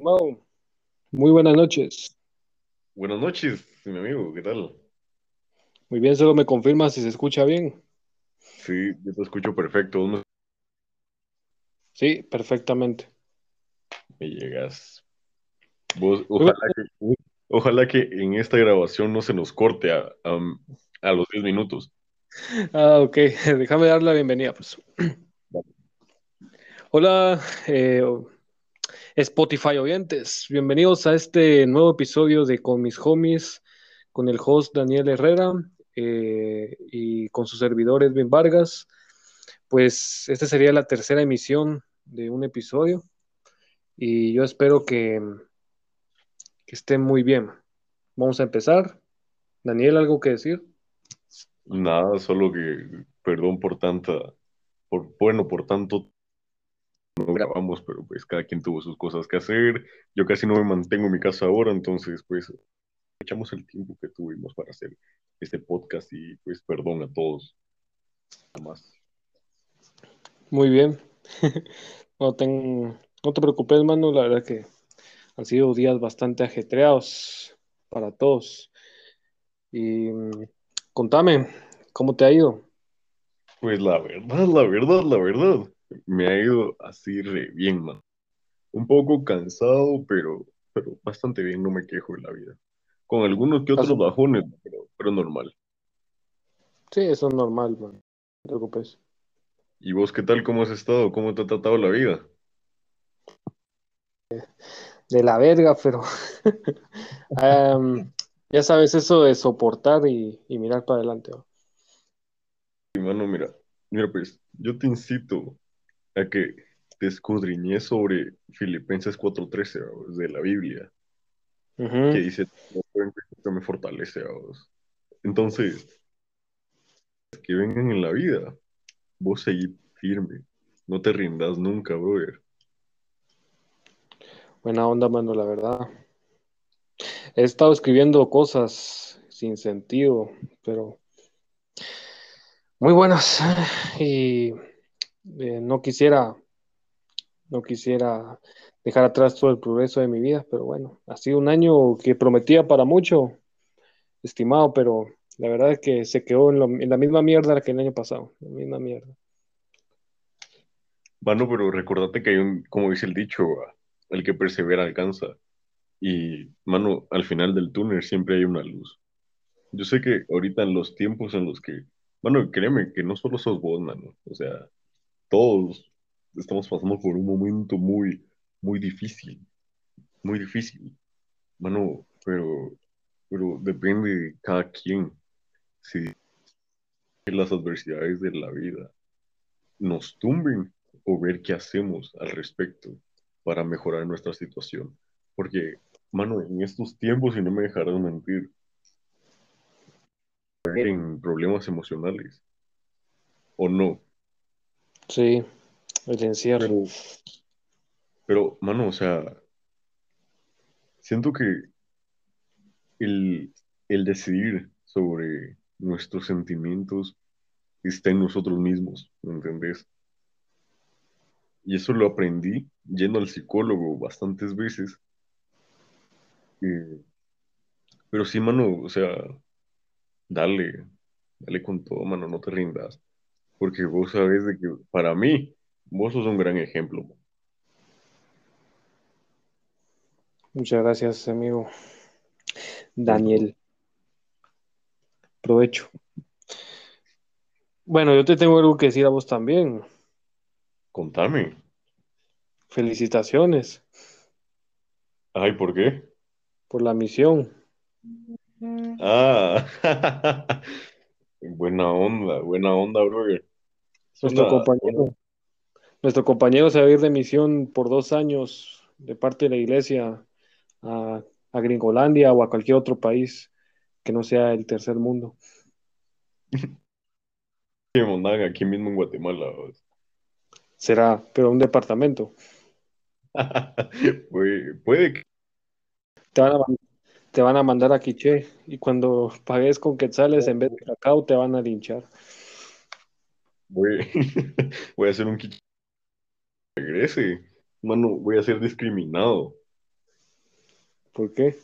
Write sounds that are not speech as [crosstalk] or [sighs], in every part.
Mau, muy buenas noches. Buenas noches, mi amigo, ¿qué tal? Muy bien, solo me confirma si se escucha bien. Sí, yo te escucho perfecto. ¿Vos Sí, perfectamente. Me llegas. Vos, ojalá que, ojalá que en esta grabación no se nos corte a, a- a los 10 minutos. Ah, ok, [laughs] déjame dar la bienvenida, pues. Hola, eh, Spotify oyentes, bienvenidos a este nuevo episodio de Con mis homies, con el host Daniel Herrera eh, y con su servidor Edwin Vargas. Pues esta sería la tercera emisión de un episodio y yo espero que, que estén muy bien. Vamos a empezar. Daniel, ¿algo que decir? Nada, solo que perdón por tanta, por, bueno, por tanto no grabamos, pero pues cada quien tuvo sus cosas que hacer. Yo casi no me mantengo en mi casa ahora, entonces pues echamos el tiempo que tuvimos para hacer este podcast y pues perdón a todos. Nada más. Muy bien. [laughs] No, ten- no te preocupes, mano. La verdad que han sido días bastante ajetreados para todos. Y contame, ¿cómo te ha ido? Pues la verdad, la verdad, la verdad, me ha ido así re bien, man. Un poco cansado, pero, pero bastante bien, no me quejo de la vida. Con algunos que ¿Has- otros bajones, pero, pero normal. Sí, eso es normal, man. No te preocupes. ¿Y vos qué tal? ¿Cómo has estado? ¿Cómo te ha tratado la vida? De la verga, pero am, [laughs] ya sabes eso de soportar y, y mirar para adelante. ¿va? Y mano, mira, mira pues, yo te incito a que te escudriñes sobre Filipenses 4:13, ¿vamos? de la Biblia, que dice, "No pueden que me fortalece vos. Entonces, que vengan en la vida, vos seguí firme, no te rindas nunca, brother. Buena onda, mano, la verdad. He estado escribiendo cosas sin sentido, pero muy buenas. Y eh, no quisiera, no quisiera dejar atrás todo el progreso de mi vida, pero bueno, ha sido un año que prometía para mucho, estimado, pero la verdad es que se quedó en, la misma mierda que el año pasado, la misma mierda. Mano, pero recordate que hay un, como dice el dicho, el que persevera alcanza. Y, mano, al final del túnel siempre hay una luz. Yo sé que ahorita en los tiempos en los que, mano, créeme que no solo sos vos, mano. O sea, todos estamos pasando por un momento muy, muy difícil, muy difícil. Mano, pero, pero depende de cada quien. Si las adversidades de la vida nos tumben o ver qué hacemos al respecto para mejorar nuestra situación. Porque, mano, en estos tiempos, y no me dejarás mentir, en problemas emocionales o no. Sí, el encierro. Pero, mano, o sea, siento que el, el decidir sobre nuestros sentimientos está en nosotros mismos, ¿me entendés? Y eso lo aprendí yendo al psicólogo bastantes veces. eh, pero sí, mano, o sea, dale, dale con todo, mano, no te rindas. Porque vos sabes de que para mí, vos sos un gran ejemplo. Muchas gracias, amigo. Daniel. Provecho. Bueno, yo te tengo algo que decir a vos también. Contame. Felicitaciones Ay, ¿por qué? por la misión. Ah, [laughs] buena onda, buena onda, brother. Nuestro compañero, nuestro compañero se va a ir de misión por dos años de parte de la iglesia a, a Gringolandia o a cualquier otro país que no sea el tercer mundo. [laughs] aquí mismo en Guatemala. vos. Será, pero un departamento. [laughs] Puede, puede que, Te van a, te van a mandar a Quiché y cuando pagues con quetzales en vez de cacao te van a linchar. Voy, [laughs] voy a hacer un quiche regrese. Mano, voy a ser discriminado. ¿Por qué?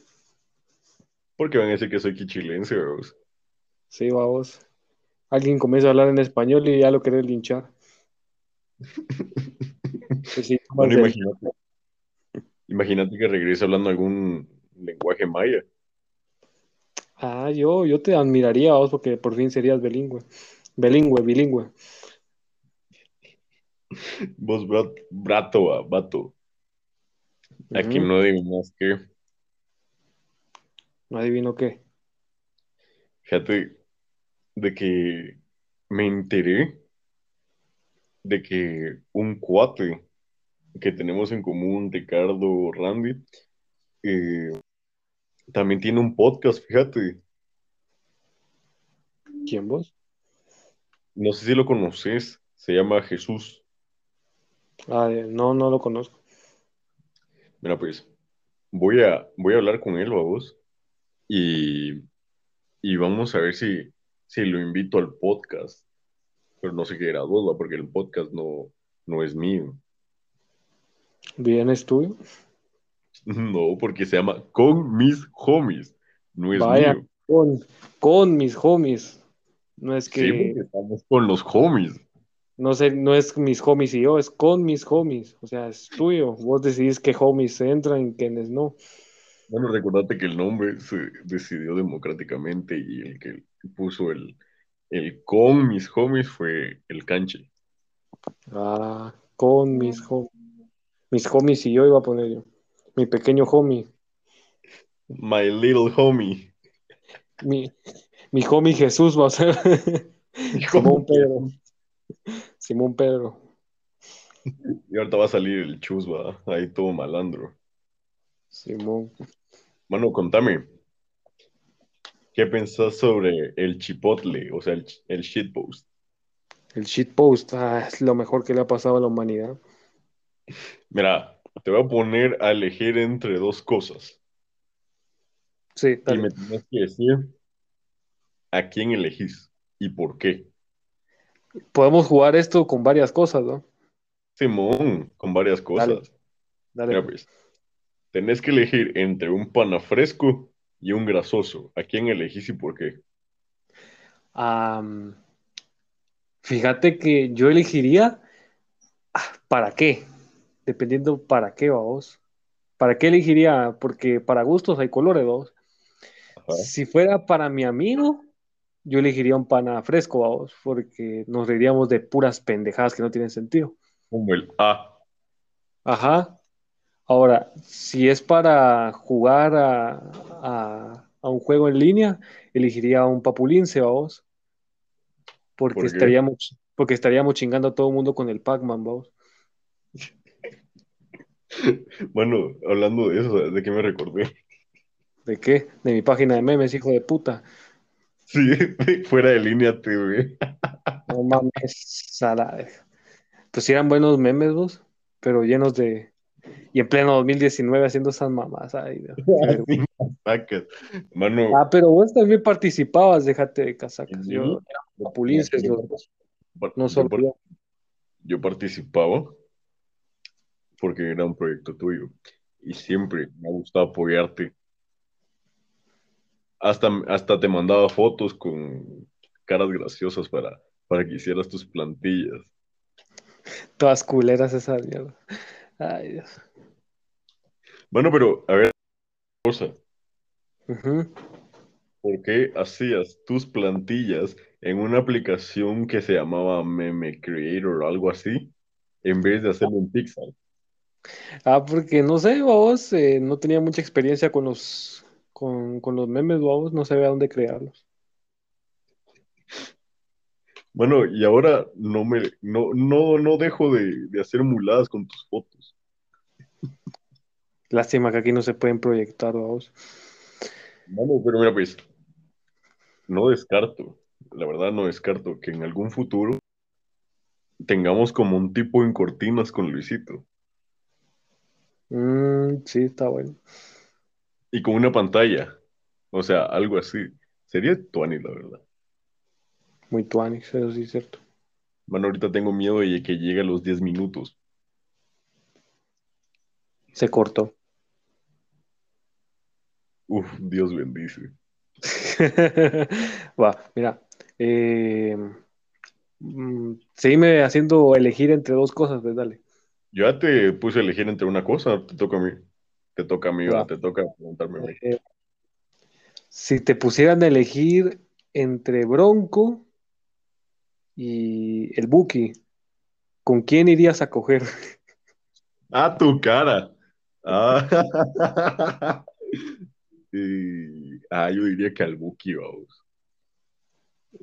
Porque van a decir que soy quichilense, vos. Sí, vamos. Alguien comienza a hablar en español y ya lo querés linchar. [laughs] Pues sí, Bueno, más de- imagínate. Imagínate que regrese hablando algún lenguaje maya. Ah, yo, yo te admiraría, vos, porque por fin serías bilingüe. Bilingüe, bilingüe. Vos, brat, brato, va, vato. Aquí Ujú. no más que. No adivino qué. Fíjate de que me enteré de que un cuate que tenemos en común, Ricardo Randy, eh, también tiene un podcast, fíjate. ¿Quién vos? No sé si lo conoces, se llama Jesús. Ah, no, no lo conozco. Mira, pues, voy a, voy a hablar con él, vos, y, y vamos a ver si, si lo invito al podcast. Pero no sé qué era va, porque el podcast no, no es mío. Bien, es tuyo. [laughs] No, porque se llama Con mis homies, no es Vaya, mío. con, con mis homies. No es Sí, que, porque estamos con los homies. no sé, no es mis homies y yo, es con mis homies. O sea, es tuyo. Vos decidís qué homies entran y quiénes no. Bueno, recordate que el nombre se decidió democráticamente y el que puso el, el con mis homies fue el canche. Ah, con mis homies. Mis homies y yo iba a poner yo. Mi pequeño homie. My little homie. Mi, mi homie Jesús va a ser. [laughs] Simón Pedro. Simón Pedro. Y ahorita va a salir el chusba, ahí todo malandro. Simón. Mano, contame. ¿Qué pensás sobre el chipotle, o sea, el, el shitpost? El shitpost ah, es lo mejor que le ha pasado a la humanidad. Mira, te voy a poner a elegir entre dos cosas. Sí, Y dale. me tienes que decir a quién elegís y por qué. Podemos jugar esto con varias cosas, ¿no? Simón, con varias cosas. Dale. Pues, tenés que elegir entre un pana fresco y un grasoso. ¿A quién elegís y por qué? Fíjate que yo elegiría ah, ¿para qué? Dependiendo para qué, vamos. ¿Para qué elegiría? Porque para gustos hay colores. Si fuera para mi amigo, yo elegiría un pana fresco, vamos, porque nos reiríamos de puras pendejadas que no tienen sentido. Como el A. Ajá. Ahora, si es para jugar a, a- a un juego en línea, elegiría un papulince, vamos. Porque estaríamos, porque estaríamos chingando a todo el mundo con el Pac-Man, vamos. [laughs] Bueno, hablando de eso, ¿sabes ¿de qué me recordé? ¿De qué? De mi página de memes, hijo de puta. Sí, fuera de línea TV. No mames, a la verga. Pues sí eran buenos memes, vos, pero llenos de... Y en pleno 2019 haciendo esas mamás. Ay. [laughs] Mano, Ah, pero vos también participabas, déjate de casacas. Sí. Yo, dos, par- no solo yo. yo participaba porque era un proyecto tuyo y siempre me ha gustado apoyarte. Hasta, hasta te mandaba fotos con caras graciosas para, para que hicieras tus plantillas. Todas culeras esas mierdas. Ay, Dios. Bueno, pero a ver, cosa, Ujú. ¿por qué hacías tus plantillas en una aplicación que se llamaba Meme Creator o algo así, en vez de hacerlo en Pixar? Ah, porque no sé, vos, eh, no tenía mucha experiencia con los, con, con los memes, vos, no sabía dónde crearlos. Bueno, y ahora no me, no, no, no dejo de, de hacer muladas con tus fotos. Lástima que aquí no se pueden proyectar, vos. Bueno, pero mira, pues, no descarto, la verdad no descarto que en algún futuro tengamos como un tipo en cortinas con Luisito Mm, sí, está bueno. Y con una pantalla, o sea, algo así. Sería tuani, la verdad. Muy tuanis, eso sí es cierto. Bueno, ahorita tengo miedo de que llegue a los 10 minutos. Se cortó. Uf, Dios bendice. [laughs] Va, mira. Eh, mm, seguime haciendo elegir entre dos cosas, pues dale. Yo ya te puse a elegir entre una cosa, te toca a mí. Te toca a mí, te toca preguntarme a mí. Eh, si te pusieran a elegir entre Bronco y el Buki, ¿con quién irías a coger? [laughs] Ah, tu cara. Ah. [laughs] Y- ah, yo diría que al Buki, vamos.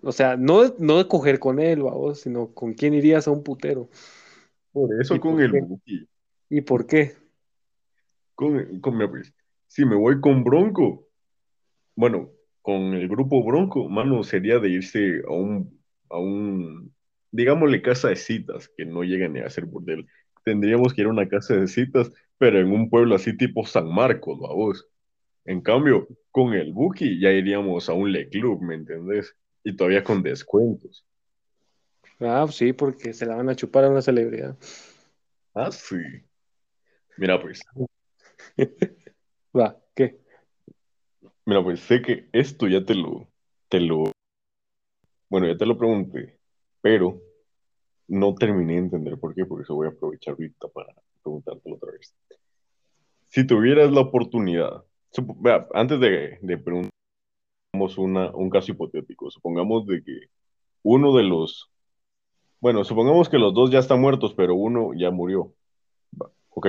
O sea, no, no de coger con él, vamos, sino con quién irías a un putero. Por eso ¿Y con por el qué? Buki. ¿Y por qué? Con, con- pues, si me voy con Bronco, bueno, con el grupo Bronco, mano, sería de irse a un, a un, digámosle, casa de citas, que no lleguen ni a ser burdel. Tendríamos que ir a una casa de citas, pero en un pueblo así tipo San Marcos, vamos. En cambio, con el Buki ya iríamos a un Le Club, ¿me entendés? Y todavía con descuentos. Ah, sí, porque se la van a chupar a una celebridad. Ah, sí. Mira, pues, [laughs] Va, ¿qué? mira, pues sé que esto ya te lo, te lo, bueno, ya te lo pregunté, pero no terminé de entender por qué, por eso voy a aprovechar ahorita para preguntártelo otra vez. Si tuvieras la oportunidad, vea, antes de, de preguntar, una, un caso hipotético, supongamos de que uno de los, bueno, supongamos que los dos ya están muertos, pero uno ya murió, ¿ok?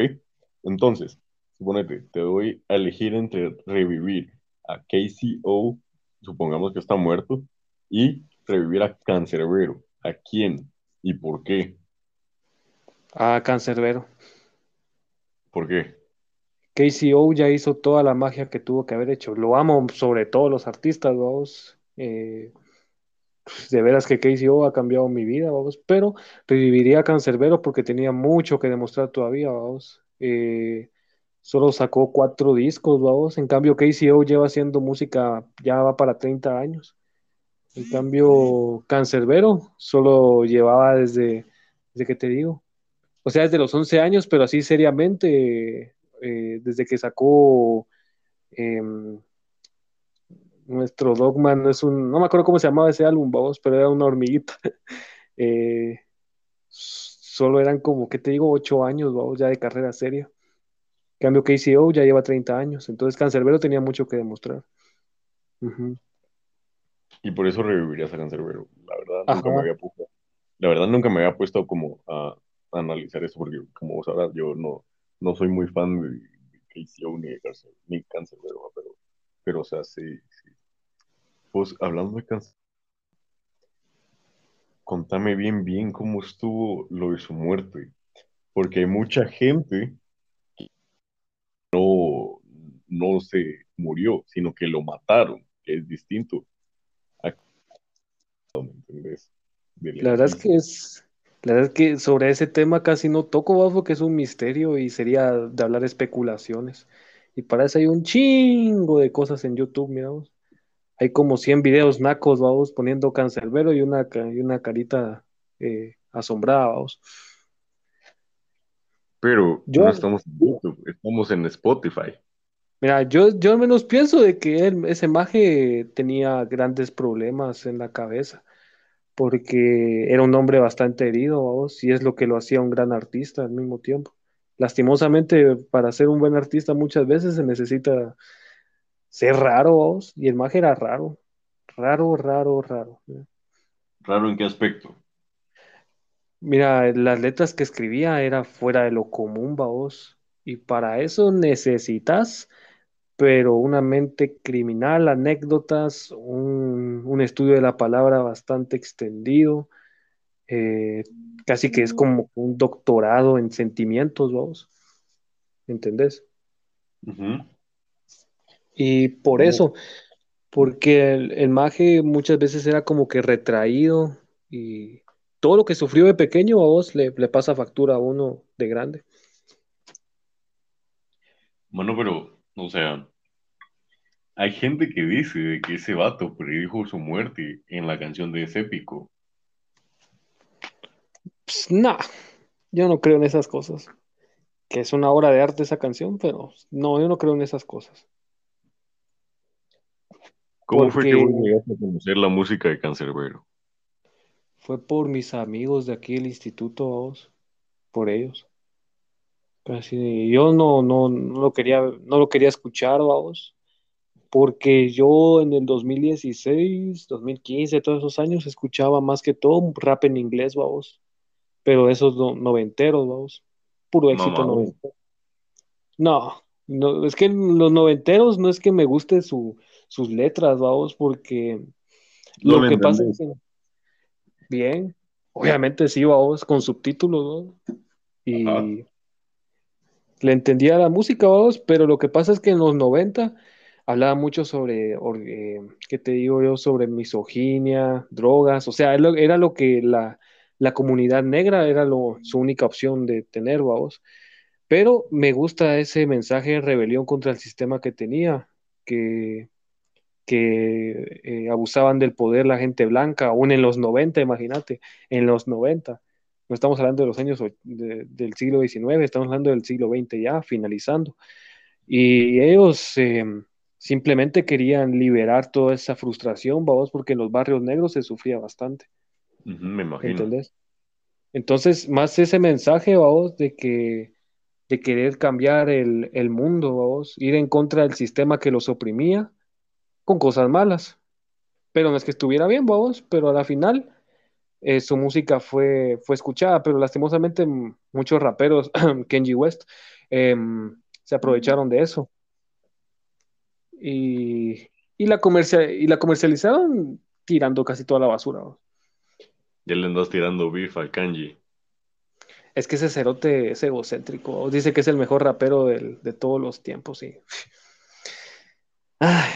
Entonces, suponete, te doy a elegir entre revivir a KCO, supongamos que está muerto, y revivir a Cancerbero. ¿A quién y por qué? Ah, Cancerbero. ¿Por qué? KCO ya hizo toda la magia que tuvo que haber hecho. Lo amo sobre todos los artistas, vamos. Eh, de veras que KCO ha cambiado mi vida, vamos. Pero reviviría a Cancerbero porque tenía mucho que demostrar todavía, vamos. Eh, solo sacó cuatro discos, vamos. En cambio, KCO lleva haciendo música, ya va para 30 años. En cambio, Cancerbero solo llevaba desde, desde que te digo, o sea, desde los 11 años, pero así seriamente, eh, desde que sacó eh, nuestro Dogman, no es un, no me acuerdo cómo se llamaba ese álbum, vamos, pero era una hormiguita. [laughs] Eh, solo eran como, ¿qué te digo? 8 años, vamos, ya de carrera seria. En cambio, KCO ya lleva 30 años, entonces Cancerbero tenía mucho que demostrar. Y por eso revivirías a Cancerbero. La verdad, Ajá. nunca me había puesto, la verdad, nunca me había puesto como a, a analizar eso, porque como vos sabrás, yo no, no soy muy fan de, de KCO ni de Cancer, ni Cancerbero, pero, pero, o sea, sí, sí. Pues, hablando de Cancerbero, contame bien, bien cómo estuvo lo de su muerte, porque hay mucha gente no se murió, sino que lo mataron, que es distinto. a- ¿Me entendés? Del La verdad es que es, la verdad es que sobre ese tema casi no toco, ¿va? porque es un misterio y sería de hablar especulaciones. Y para eso hay un chingo de cosas en YouTube, miramos. Hay como 100 videos nacos, vamos, poniendo cancerbero y una, y una carita eh, asombrada, vamos. Pero Yo, no estamos en YouTube, estamos en Spotify. Mira, yo, yo al menos pienso de que él- ese maje tenía grandes problemas en la cabeza, porque era un hombre bastante herido, vamos, y es lo que lo hacía un gran artista al mismo tiempo. Lastimosamente, para ser un buen artista muchas veces se necesita ser raro, vamos, y el maje era raro, raro, raro, raro. ¿Raro en qué aspecto? Mira, las letras que escribía era fuera de lo común, vos. Y para eso necesitas, pero una mente criminal, anécdotas, un, un estudio de la palabra bastante extendido, eh, casi que es como un doctorado en sentimientos, vos. ¿Entendés? Y por eso, porque el, el maje muchas veces era como que retraído y todo lo que sufrió de pequeño a vos le, le pasa factura a uno de grande. Bueno, pero, o sea, hay gente que dice de que ese vato predijo su muerte en la canción de ese épico. Pues, nah, yo no creo en esas cosas. Que es una obra de arte esa canción, pero no, yo no creo en esas cosas. ¿Cómo fue que vos llegaste a conocer la música de Cancerbero? fue por mis amigos de aquí del instituto, vamos, por ellos. Yo no, no, no lo quería, no lo quería escuchar, vamos, porque yo en el 2016, 2015, todos esos años, escuchaba más que todo rap en inglés, vamos, pero esos no- noventeros, vamos, puro éxito Mamá, noventero. No, no, es que los noventeros no es que me guste su, sus letras, vamos, porque lo que pasa es que, bien, obviamente sí, vamos, con subtítulos, ¿no? Ajá. Le entendía la música, vamos, pero lo que pasa es que en los 90 hablaba mucho sobre, eh, ¿qué te digo yo? Sobre misoginia, drogas, o sea, era lo que la, la comunidad negra era lo, su única opción de tener, vamos. Pero me gusta ese mensaje de rebelión contra el sistema que tenía, que, que eh, abusaban del poder la gente blanca, aún en los 90, imagínate, en los 90. No estamos hablando de los años de- del siglo XIX, estamos hablando del siglo XX ya, finalizando. Y ellos eh, simplemente querían liberar toda esa frustración, vamos, porque en los barrios negros se sufría bastante, me imagino. ¿entendés? Entonces, más ese mensaje, vamos, de que de querer cambiar el, el mundo, vamos, ir en contra del sistema que los oprimía con cosas malas. Pero no es que estuviera bien, vamos, pero a la final eh, su música fue, fue escuchada, pero lastimosamente muchos raperos, [clears throat] Kenji West, em, se aprovecharon de eso y, y la comercia- y la comercializaron tirando casi toda la basura. vamos. Ya le andas tirando beef al kanji. Es que ese cerote es egocéntrico, dice que es el mejor rapero del- de todos los tiempos, sí. Ay,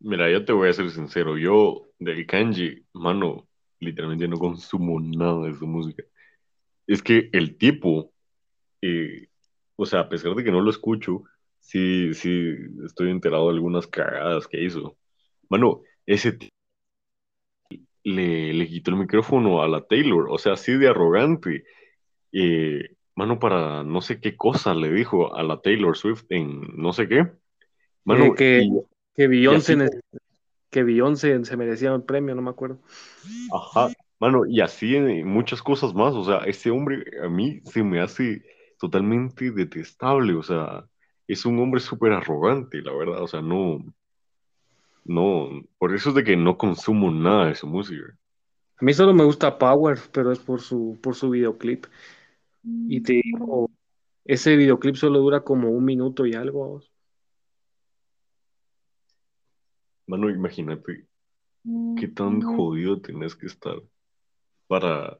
Mira, yo te voy a ser sincero. Yo del kanji, mano, literalmente no consumo nada de su música. Es que el tipo, eh, o sea, a pesar de que no lo escucho, sí, sí, estoy enterado de algunas cagadas que hizo. Mano, ese tipo le, le quitó el micrófono a la Taylor, o sea, así de arrogante. Eh, mano, para no sé qué cosa le dijo a la Taylor Swift en no sé qué. Mano, eh, que, y, que Beyoncé así, que Beyoncé se merecía el premio, no me acuerdo. ajá, mano, y así en muchas cosas más. O sea, ese hombre a mí se me hace totalmente detestable. O sea, es un hombre súper arrogante, la verdad. O sea, no, no, por eso es de que no consumo nada de su música. A mí solo me gusta Power, pero es por su, por su videoclip. Y te digo, ese videoclip solo dura como un minuto y algo. vamos. Mano, imagínate qué tan jodido tenés que estar para,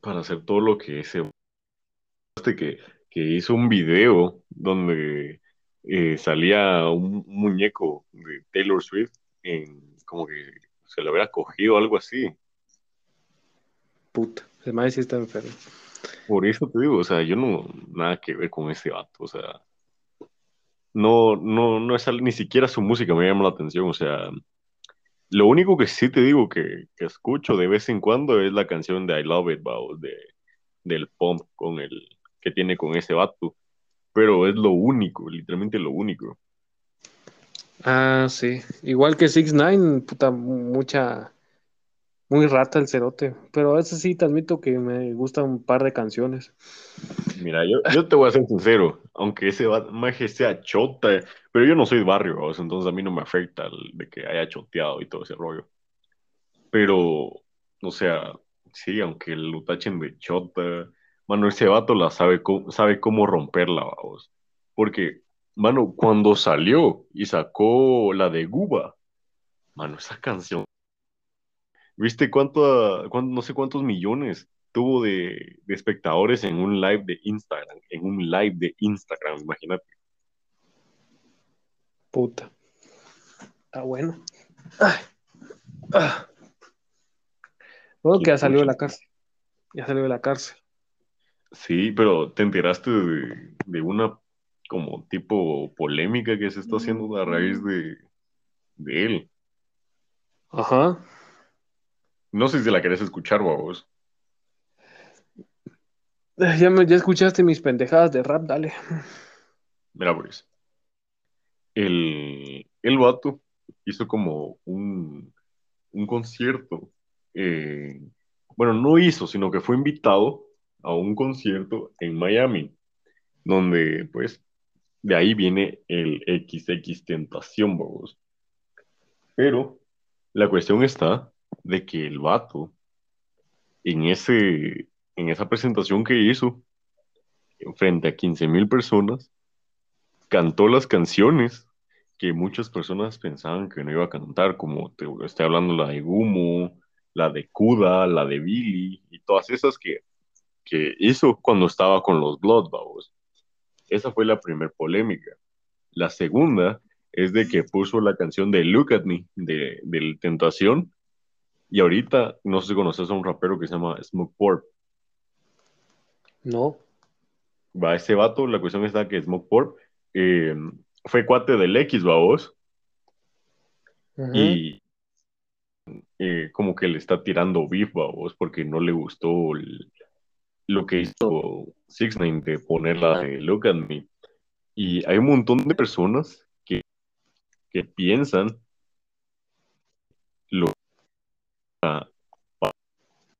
para hacer todo lo que ese este que, que hizo un video donde eh, salía un muñeco de Taylor Swift en como que se lo hubiera cogido o algo así. Puta, se me sí está enfermo. Por eso te digo, o sea, yo no nada que ver con ese vato, o sea, no, no, no es ni siquiera su música me llama la atención, o sea, lo único que sí te digo que, que escucho de vez en cuando es la canción de I Love It, bao, de, del Pump con el que tiene con ese vato, pero es lo único, literalmente lo único. Ah, sí. Igual que Six Nine, puta, mucha, muy rata el cerote. Pero veces sí te admito que me gustan un par de canciones. Mira, yo, yo te voy a ser sincero, aunque ese maje sea chota, pero yo no soy barrio, entonces a mí no me afecta el de que haya choteado y todo ese rollo. Pero, o sea, sí, aunque lo tachen de chota, mano, ese vato la sabe, sabe cómo romperla, vamos. Porque, mano, cuando salió y sacó la de Guba, mano, esa canción, ¿viste cuánto, cuánto- no sé cuántos millones tuvo de, de espectadores en un live de Instagram? En un live de Instagram, imagínate. Puta. Ah, bueno. Ay, ah. Bueno, que ya salió de la cárcel. Ya salió de la cárcel. Sí, pero te enteraste de, de una como tipo polémica que se está haciendo a raíz de, de él. Ajá. No sé si la querés escuchar, vos. Ya, me- ya escuchaste mis pendejadas de rap, dale. Mira, pues. El, el vato hizo como un, un concierto. eh, bueno, no hizo, sino que fue invitado a un concierto en Miami, donde pues de ahí viene el XX Tentación, vamos. Pero la cuestión está de que el vato en ese, en esa presentación que hizo, frente a 15 mil personas, cantó las canciones que muchas personas pensaban que no iba a cantar, como te estoy hablando la de Gumo, la de Kuda, la de Billy, y todas esas que, que hizo cuando estaba con los Blood. Esa fue la primera polémica. La segunda es de que puso la canción de Look at Me, de, de Tentación, y ahorita, no sé si conoces a un rapero que se llama Smoke Pork. No. Va, ese vato, la cuestión está que Smoke Pork eh, fue cuate del X, va vos, y eh, como que le está tirando beef, va vos, porque no le gustó el- lo que hizo Six Nine de ponerla de Look at Me. Y hay un montón de personas que, que piensan lo la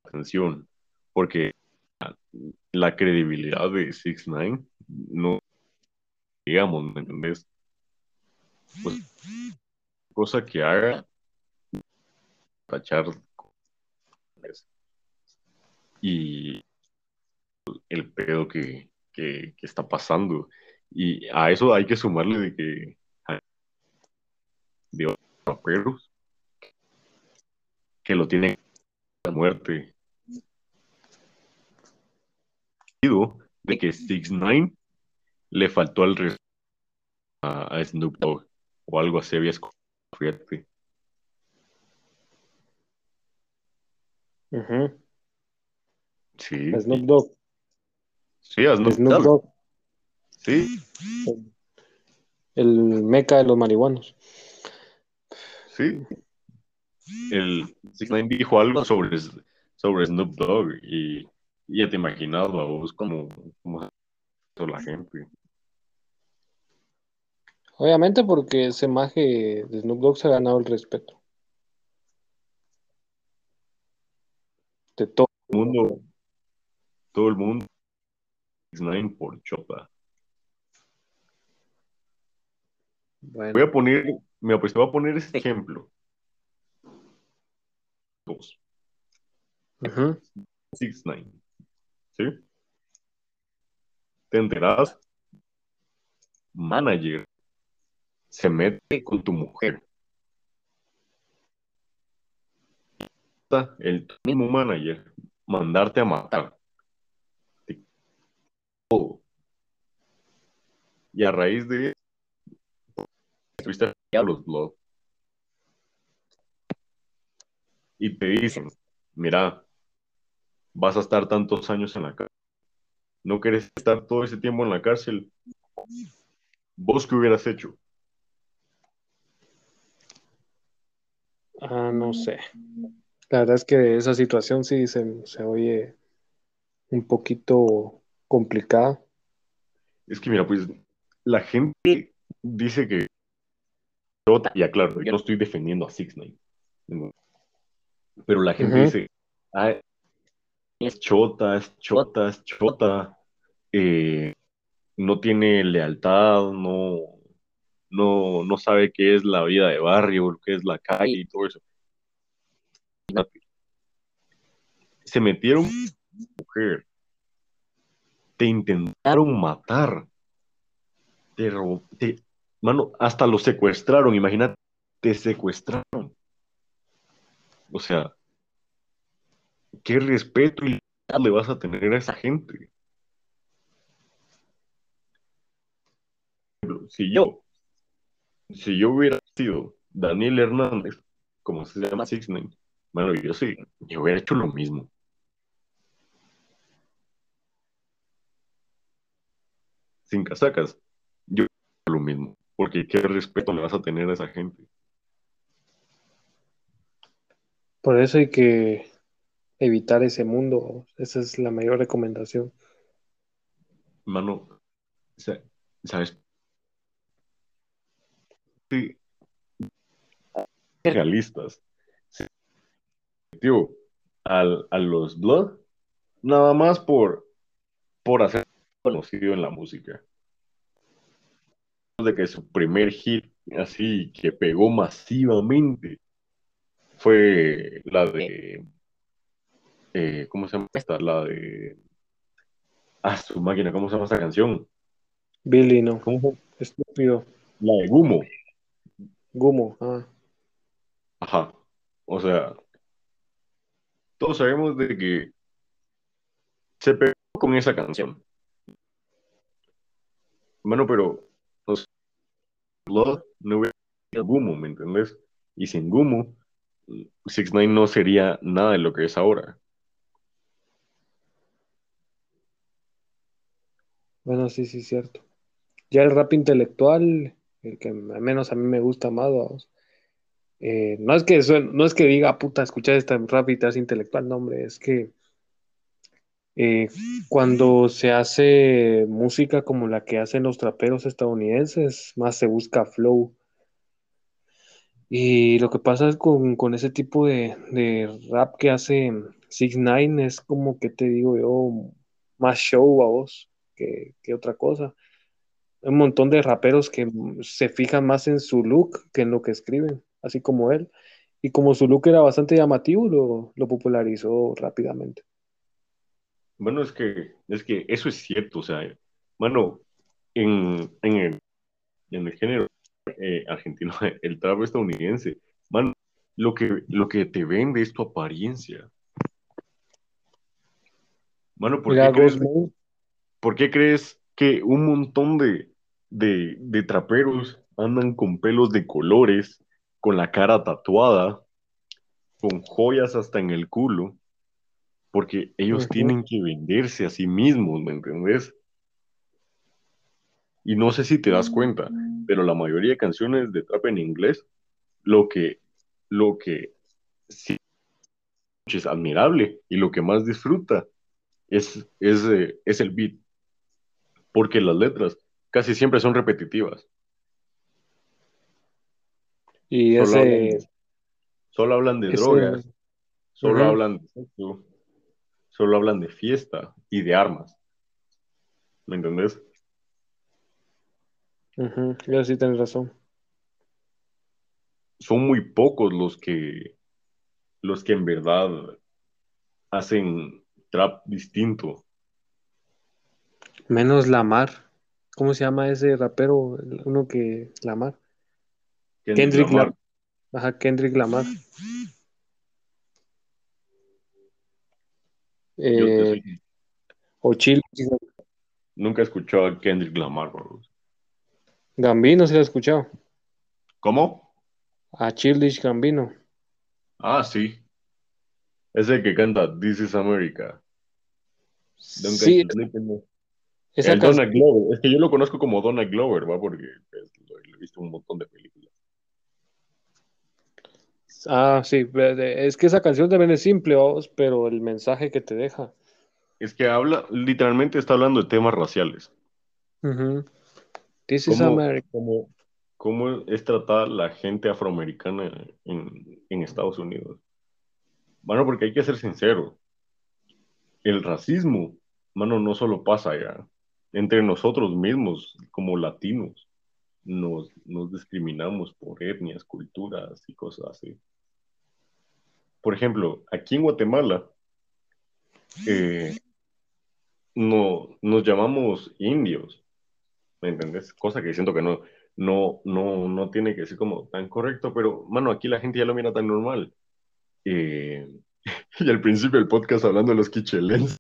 canción, porque la credibilidad de Six Nine no, digamos, ¿me entendés? Pues, cosa que haga tachar y el pedo que, que, que está pasando. Y a eso hay que sumarle de que de otros raperos que lo tienen a muerte. De que 6 9 le faltó al respeto a, a Snoop Dogg o algo así había fíjate. Sí, Snoop Dogg. sí, a Snoop. Dogg. Sí, El meca de los marihuanos. sí. El 6 9 dijo algo sobre, sobre Snoop Dogg y, y ya te imaginas a vos cómo, cómo hizo la gente. Obviamente porque ese maje de Snoop Dogg se ha ganado el respeto. De todo. El mundo, todo el mundo, 6 9 por chota. Bueno. Voy a poner, mira, pues voy a poner este ejemplo. Dos. Ujú. 6 9 ¿Sí? Te enteras, manager se mete con tu mujer. El mismo manager mandarte a matar. Todo. Y a raíz de estuviste a los blogs. Y te dicen, mira, vas a estar tantos años en la cárcel. ¿No quieres estar todo ese tiempo en la cárcel? ¿Vos qué hubieras hecho? Ah, no sé. La verdad es que esa situación sí se, se oye un poquito complicada. Es que mira, pues la gente dice que y aclaro, yo no estoy defendiendo a Six Nine. Pero la gente dice, "Ah, es chota, es chota, es chota, eh, no tiene lealtad, no, no, no sabe qué es la vida de barrio, qué es la calle y todo eso. Se metieron mujer, te intentaron matar, te, te- mano, hasta lo secuestraron, imagínate, te secuestraron. O sea, ¿qué respeto y le vas a tener a esa gente? Si yo, si yo hubiera sido Daniel Hernández, como se llama Six Nine, bueno, yo sí, yo hubiera hecho lo mismo. Sin casacas, yo lo mismo. Porque qué respeto le vas a tener a esa gente. Por eso hay que evitar ese mundo. Esa es la mayor recomendación. Mano, ¿sabes? Sí, realistas. Se metió al, a los Blood nada más por, por hacer conocido en la música. De que su primer hit así que pegó masivamente fue la de eh, ¿cómo se llama esta? La de Ah, su máquina, ¿cómo se llama esta canción? Billy, no. ¿Cómo Estúpido. La de Gumo. Gumo. Ah. Ajá. O sea, todos sabemos de que se pegó con esa canción. Bueno, pero o sea, Blood no hubiera sido Gumo, ¿me entendés? Y sin Gumo, 6 9 no sería nada de lo que es ahora. Bueno, sí, sí, cierto. Ya el rap intelectual, el que al menos a mí me gusta más. Eh, no es que no es que diga, puta, escuchar esta rap y te hace intelectual, no, hombre, es que eh, cuando se hace música como la que hacen los traperos estadounidenses, más se busca flow. Y lo que pasa es con, con ese tipo de, de rap que hace 6 9 es como que te digo yo, más show a vos que, que otra cosa. Un montón de raperos que se fijan más en su look que en lo que escriben, así como él. Y como su look era bastante llamativo, lo, lo popularizó rápidamente. Bueno, es que, es que eso es cierto, o sea, bueno, en, en el, en el género eh, argentino, [laughs] el trap estadounidense, mano, lo que, lo que te vende es tu apariencia. Mano, ¿por qué crees, por qué crees que un montón de, de, de traperos andan con pelos de colores, con la cara tatuada, con joyas hasta en el culo? Porque ellos tienen que venderse a sí mismos, ¿me entendés? Y no sé si te das cuenta, pero la mayoría de canciones de trap en inglés, lo que, lo que sí es admirable y lo que más disfruta es, es, eh, es el beat, porque las letras casi siempre son repetitivas. Y Solo hablan, ese, solo hablan de ese, drogas, solo hablan de sexo, solo hablan de fiesta y de armas. ¿Me entendés? Ujú, ya sí tienes razón. Son muy pocos los que, los que en verdad hacen trap distinto. Menos Lamar. ¿Cómo se llama ese rapero? Uno que. Lamar. Kendrick Kendrick Lamar. Ajá, Kendrick Lamar. Te Eh, o Chile. nunca he escuchado a Kendrick Lamar, bro. Gambino, se lo ha escuchado. ¿Cómo? A Childish Gambino. Ah, sí. Ese que canta This is America. Don't Sí, esa El. Donald Glover. Es que yo lo conozco como Donald Glover, ¿va? Porque pues, lo, lo he visto en un montón de películas. Ah, sí, es que esa canción también es simple, vamos, pero el mensaje que te deja. Es que habla, literalmente está hablando de temas raciales. Ujú. This is ¿Cómo, America. cómo, cómo es tratada la gente afroamericana en, en Estados Unidos? Bueno, porque hay que ser sincero. El racismo, mano, no solo pasa allá. Entre nosotros mismos, como latinos, nos, nos discriminamos por etnias, culturas y cosas así. Por ejemplo, aquí en Guatemala, eh, no, nos llamamos indios, ¿me entendés? Cosa que siento que no, no, no, no tiene que ser como tan correcto, pero, mano, aquí la gente ya lo mira tan normal. Eh, [laughs] y al principio del podcast hablando de los quichelenses.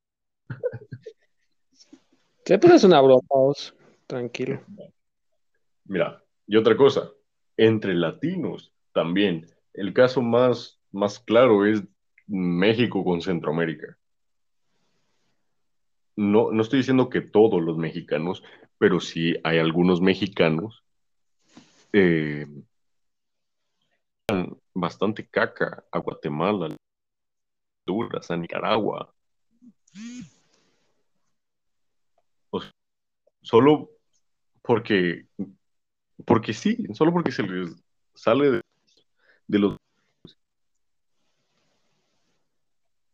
Sí, pero es una broma, vos. Tranquilo. Mira, y otra cosa, entre latinos también, el caso más, más claro es México con Centroamérica. No, no estoy diciendo que todos los mexicanos, pero sí hay algunos mexicanos eh, bastante caca a Guatemala, Honduras, a Nicaragua. Solo porque, porque sí, solo porque se les sale de de los...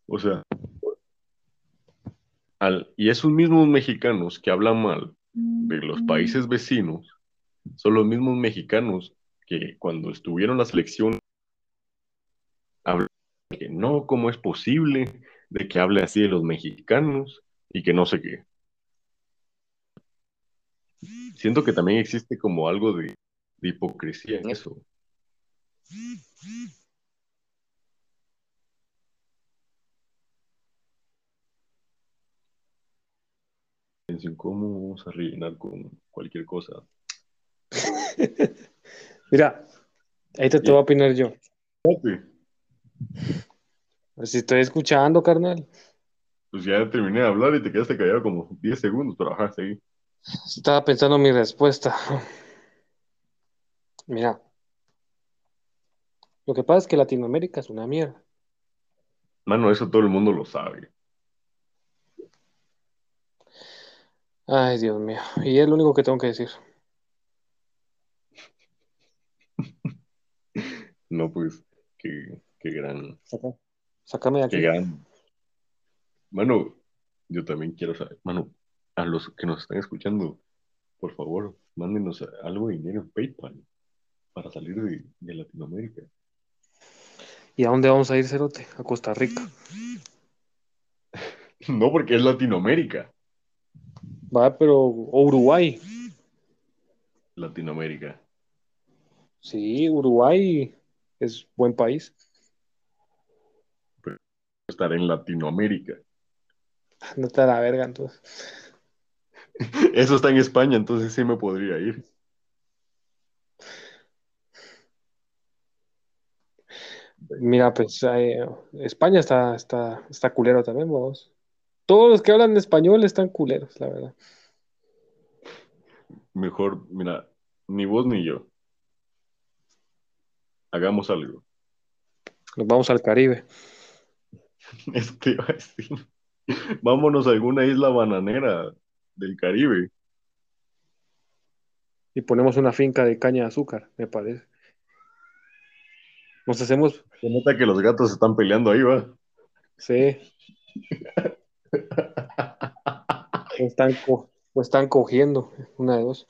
O sea, al, y esos mismos mexicanos que hablan mal de los países vecinos son los mismos mexicanos que cuando estuvieron la selección hablan que no, ¿cómo es posible de que hable así de los mexicanos y que no sé qué? Siento que también existe como algo de, de hipocresía en eso. Piensen cómo vamos a rellenar con cualquier cosa. [laughs] Mira, ahí te, te voy a opinar yo. Espérate. Si estoy escuchando, carnal. Pues ya terminé de hablar y te quedaste callado como 10 segundos, pero ajá, seguí. Estaba pensando mi respuesta. Mira, lo que pasa es que Latinoamérica es una mierda. Mano, eso todo el mundo lo sabe. Ay, Dios mío. Y es lo único que tengo que decir. [laughs] No, pues, qué, qué gran, Saca- Sácame de qué aquí. gran. Mano, yo también quiero saber, mano, a los que nos están escuchando, por favor, mándenos algo de dinero en PayPal para salir de, de Latinoamérica. ¿Y a dónde vamos a ir, Cerote? A Costa Rica. [laughs] No, porque es Latinoamérica. Va, pero. O Uruguay. Latinoamérica. Sí, Uruguay es buen país. Estar en Latinoamérica. [laughs] No da la verga, entonces. [laughs] Eso está en España, entonces sí me podría ir. Mira, pues eh, España está, está, está culero también, vos. Todos los que hablan español están culeros, la verdad. Mejor, mira, ni vos ni yo. Hagamos algo. Nos vamos al Caribe. [laughs] Eso te iba a decir. Vámonos a alguna isla bananera del Caribe. y ponemos una finca de caña de azúcar, me parece. Nos hacemos, Se nota que los gatos están peleando ahí, va. sí, [laughs] o están, co- o están cogiendo, una de dos.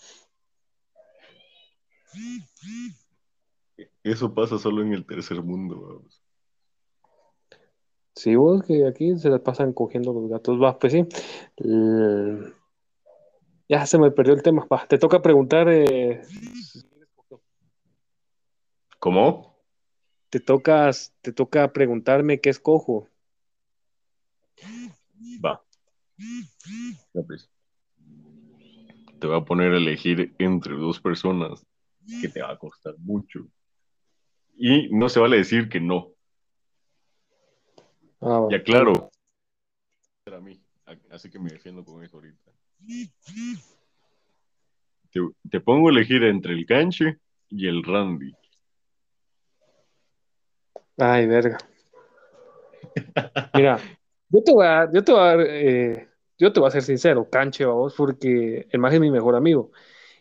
Eso pasa solo en el tercer mundo, vamos. Sí, vos que aquí se la pasan cogiendo los gatos. Va, pues sí. L- Ya se me perdió el tema. Va, te toca preguntar, eh, ¿Cómo? te tocas, te toca preguntarme qué escojo. Va. Pues. Te voy a poner a elegir entre dos personas que te va a costar mucho. Y no se vale decir que no. Ah, va. Ya claro. Para mí. Así que me defiendo con eso ahorita. Te, te pongo a elegir entre el canche y el Randy. Ay, verga. Mira, yo te voy a, yo te voy a, eh, yo te voy a ser sincero, canche, vos, porque el Maje es mi mejor amigo.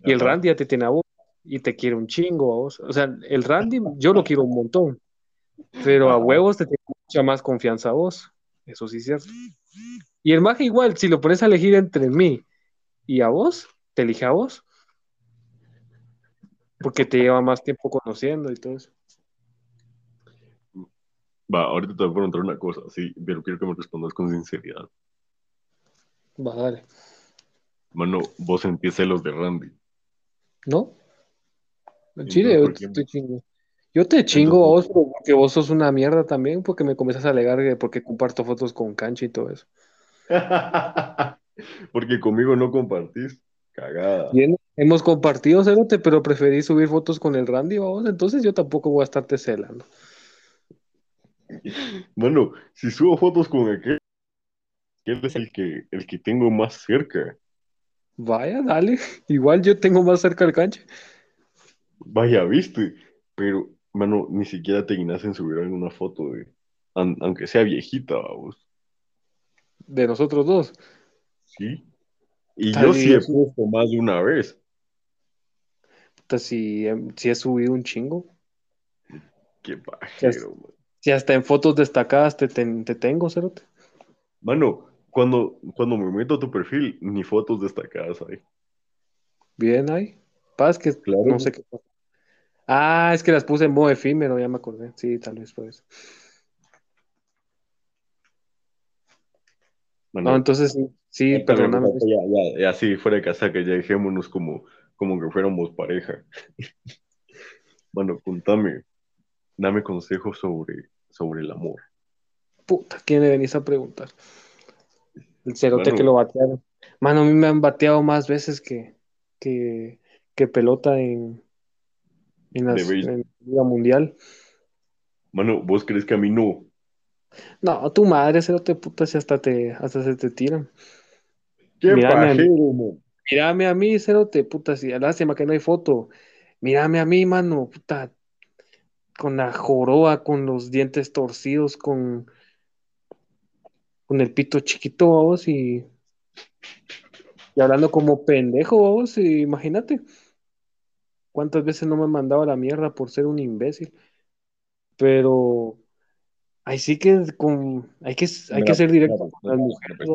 Y el. Randy ya te tiene a vos y te quiere un chingo a vos. O sea, el Randy yo lo quiero un montón, pero a huevos te tiene mucha más confianza a vos. Eso sí es cierto. Y el Maje igual, si lo pones a elegir entre mí y a vos, te elige a vos. Porque te lleva más tiempo conociendo y todo eso. Va, ahorita te voy a preguntar una cosa, sí, pero quiero que me respondas con sinceridad. Va, dale. Mano, vos sentís celos de Randy. ¿No? En Chile, yo ¿por te estoy chingo. Yo te chingo a vos porque vos sos una mierda también, porque me comienzas a alegar que porque comparto fotos con cancha y todo eso. [laughs] Porque conmigo no compartís. Cagada. Bien, hemos compartido, Cerote, pero preferí subir fotos con el Randy, vos, entonces yo tampoco voy a estarte celando. Bueno, si subo fotos con aquel, él es el que, el que tengo más cerca. Vaya, dale. Igual yo tengo más cerca el cancha. Vaya, viste. Pero, mano, ni siquiera te dignas en subir alguna foto de, an- aunque sea viejita, vamos. De nosotros dos. ¿Sí? Y yo sí he puesto más de una vez. Puta, Si, em, si he subido un chingo. Qué pajero, man. Si hasta en fotos destacadas te, te, te tengo, Cerote. Mano, cuando, cuando me meto a tu perfil, ni fotos destacadas hay. Bien ahí. Paz que Claro. no sé qué pasa. Ah, es que las puse en modo efímero, ya me acordé. Sí, tal vez fue eso. Mano, No, entonces sí, sí, perdóname. ya, ya, ya, sí, fuera de casa, que ya dejémonos como, como que fuéramos pareja. [laughs] Mano, contame, dame consejos sobre, sobre el amor. Puta, ¿quién le venís a preguntar? El cerote que lo batearon. Mano, a mí me han bateado más veces que, que, que pelota en, en, las, en la Liga Mundial. Mano, ¿vos crees que a mí no? No, tu madre, cerote, puta, si hasta te, hasta se te tiran. ¡Qué Mírame a mí. pajero! Mírame a mí, cerote, puta, si lástima que no hay foto. Mírame a mí, mano, puta, con la joroba, con los dientes torcidos, con, con el pito chiquito, vos, y, y hablando como pendejo, vos, y imagínate. ¿Cuántas veces no me han mandado a la mierda por ser un imbécil? Pero ahí sí que con, hay que, hay que ser directo con las mujeres.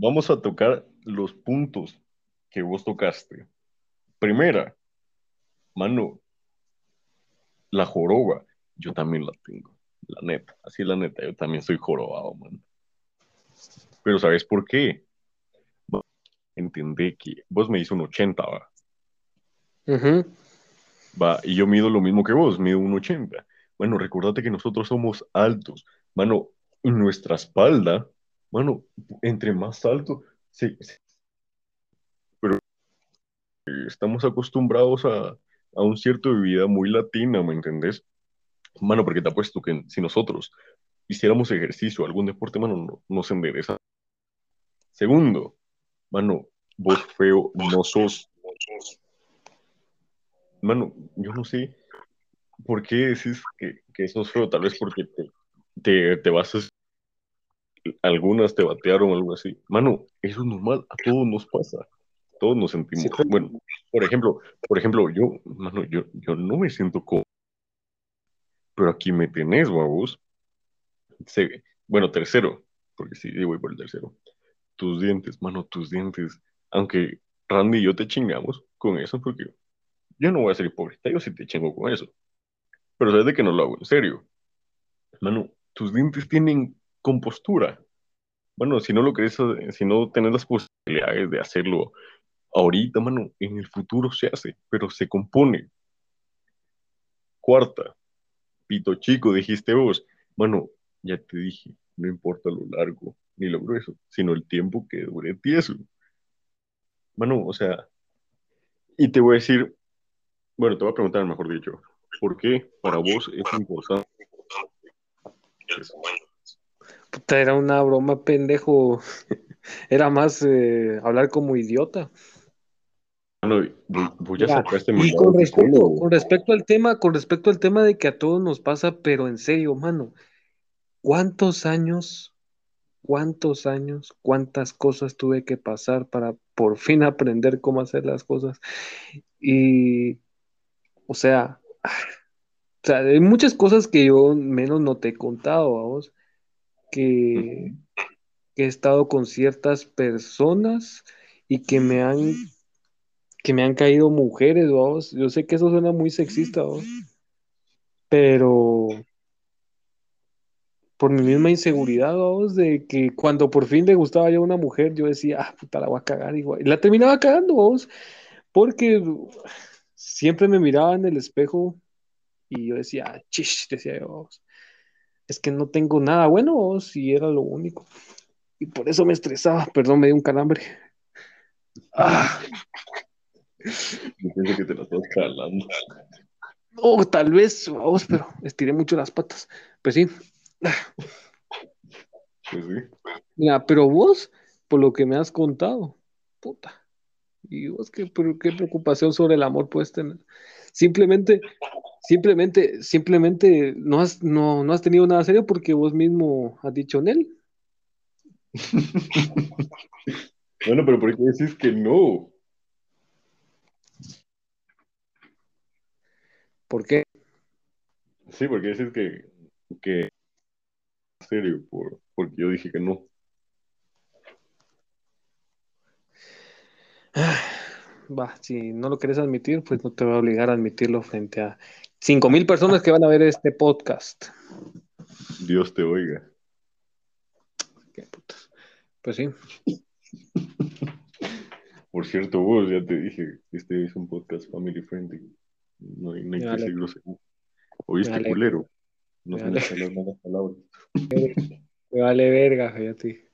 vamos a tocar los puntos que vos tocaste. Primera, mano, la joroba, yo también la tengo, la neta, así la neta, yo también soy jorobado, man. Pero ¿sabes por qué? Entendé que vos me hizo un 80, va, Ujú. va, y yo mido lo mismo que vos, mido un 80. Bueno, recordate que nosotros somos altos, mano, y nuestra espalda, mano, entre más alto, se- pero eh, estamos acostumbrados a, a un cierto de vida muy latina, ¿me entendés? Mano, porque te apuesto que si nosotros hiciéramos ejercicio, algún deporte, mano, no, nos endereza. Segundo, mano, vos feo no sos. Mano, yo no sé por qué decís que, que sos feo, tal vez porque te, te, te vas a... Algunas te batearon algo así. Mano, eso es normal, a todos nos pasa. Todos nos sentimos. Sí, Bueno, por ejemplo, por ejemplo, yo, mano, yo, yo no me siento cómodo. Pero aquí me tenés, babos. Se- bueno, tercero, porque sí voy por el tercero. Tus dientes, mano, tus dientes. Aunque Randy y yo te chingamos con eso, porque yo no voy a ser hipócrita, yo sí te chingo con eso. Pero sabes de que no lo hago en serio. Mano, tus dientes tienen compostura. Bueno, si no lo crees, si no tenés las posibilidades de hacerlo ahorita, mano, en el futuro se hace, pero se compone. Cuarta, pito chico, dijiste vos. Mano, ya te dije, no importa lo largo ni lo grueso, sino el tiempo que dure tieso. Mano, o sea, y te voy a decir, bueno, te voy a preguntar, mejor dicho, ¿por qué para vos es importante? Puta, era una broma, pendejo. [laughs] Era más eh, hablar como idiota. Vos ya Mira, sacaste mi y con respecto, psicólogo. con respecto al tema, con respecto al tema de que a todos nos pasa, pero en serio, mano, ¿cuántos años, cuántos años, cuántas cosas tuve que pasar para por fin aprender cómo hacer las cosas? Y, o sea, o sea, hay muchas cosas que yo menos no te he contado a vos, que, que he estado con ciertas personas y que me han, que me han caído mujeres, vos. Yo sé que eso suena muy sexista, vos, pero por mi misma inseguridad, vos, de que cuando por fin le gustaba yo a una mujer, yo decía, ah, puta, la voy a cagar igual. Y la terminaba cagando, vos, porque siempre me miraba en el espejo y yo decía, ah, chish, decía yo, es que no tengo nada bueno, vos, y era lo único. Y por eso me estresaba, perdón, me dio un calambre. Ah, Yo pienso que te la estás jalando. oh, tal vez, vamos, pero estiré mucho las patas. Pues sí, Pues sí. mira, pero vos, por lo que me has contado, puta, y vos qué, qué preocupación sobre el amor puedes tener. Simplemente, simplemente, simplemente no has, no, no has tenido nada serio porque vos mismo has dicho en él. [laughs] Bueno, pero ¿por qué decís que no? ¿Por qué? Sí, porque dices que, que en serio, por, porque yo dije que no. Va, si no lo quieres admitir, pues no te voy a obligar a admitirlo frente a cinco mil personas que van a ver este podcast. Dios te oiga. Qué putas. Pues sí. Por cierto, vos ya te dije, este es un podcast family friendly. No hay, no hay Me que ser grosero. ¿Oíste, vale. culero? No Me se me vale. las malas palabras. [laughs] Me vale verga, fíjate.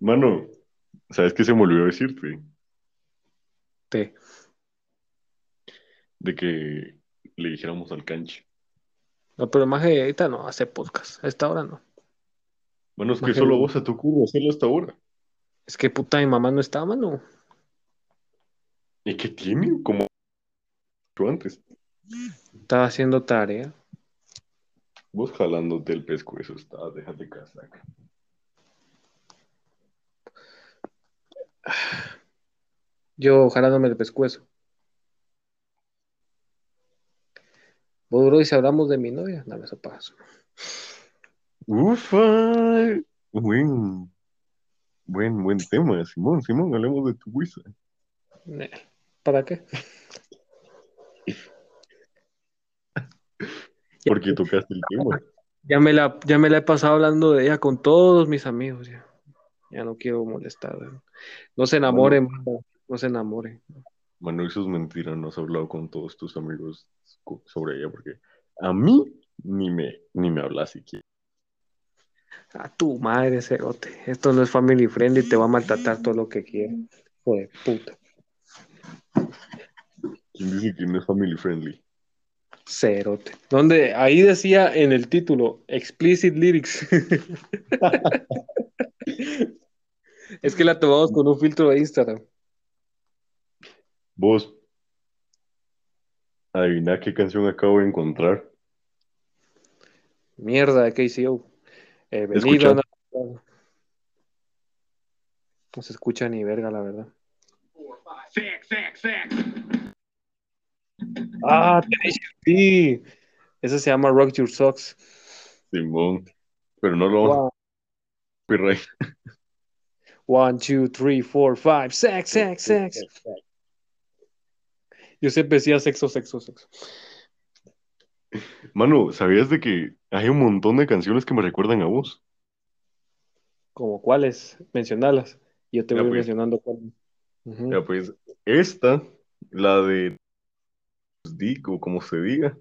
Mano, ¿sabes qué se me olvidó decirte? Te. De que le dijéramos al canche. No, pero más que ahorita no hace podcast. A esta hora no. Mano, es que solo a vos se te ocurre hacerlo hasta ahora. Es que puta, mi mamá no está, mano. ¿Y qué tiene? Como yo antes. Estaba haciendo tarea. Vos jalándote el pescuezo, está, déjate casaca. Yo jalándome el pescuezo. Vos, bro, y si hablamos de mi novia, dame eso paso. Ufa, buen, buen, buen tema, Simón, Simón, hablemos de tu wisa. Nel. ¿Para qué? Porque tocaste el tema. Ya me la, ya me la he pasado hablando de ella con todos mis amigos. Ya, ya no quiero molestar. No se enamoren, mano, no se enamoren. Mano, eso es mentira, no has hablado con todos tus amigos sobre ella, porque a mí ni me, ni me hablas siquiera. A tu madre, cerote. Esto no es family friendly, te va a maltratar todo lo que quiera. Joder, puta. ¿Quién dice que no es family friendly? Cerote. Donde ahí decía en el título, explicit lyrics. es que la tomamos con un filtro de Instagram. Vos, adivina qué canción acabo de encontrar. Mierda de KCO. Eh, venido a- No se escucha ni verga, la verdad. Ah, sí. Eso se llama Rock Your Socks. Simón, pero no lo vamos copyright. one, two, three, four, five. Sex, sex, sex. Yo siempre decía sexo, sexo, sexo. Mano, ¿sabías de que hay un montón de canciones que me recuerdan a vos? Como cuáles, mencionalas. Yo te Ya, voy pues. mencionando cuáles. Ya, pues, esta, la de Dick, o como se diga,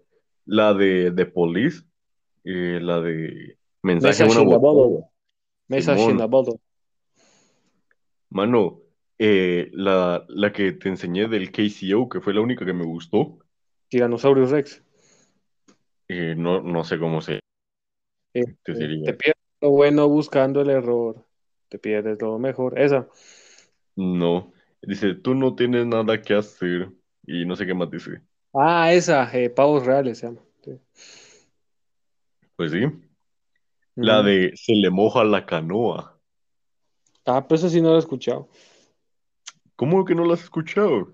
la de The Police, eh, la de Mensaje en Message una botella. bottle. Mano, eh, la, la que te enseñé del KCO, que fue la única que me gustó, Tyrannosaurus Rex. eh, no, no sé cómo se Eh, te te pierdes lo bueno buscando el error. Te pierdes lo mejor. Esa. No. Dice, tú no tienes nada que hacer. Y no sé qué más dice. Ah, esa. eh, pavos reales se llama. Sí. Pues sí. La de Se le moja la canoa. Ah, pero eso sí no lo he escuchado. ¿Cómo que no la has escuchado?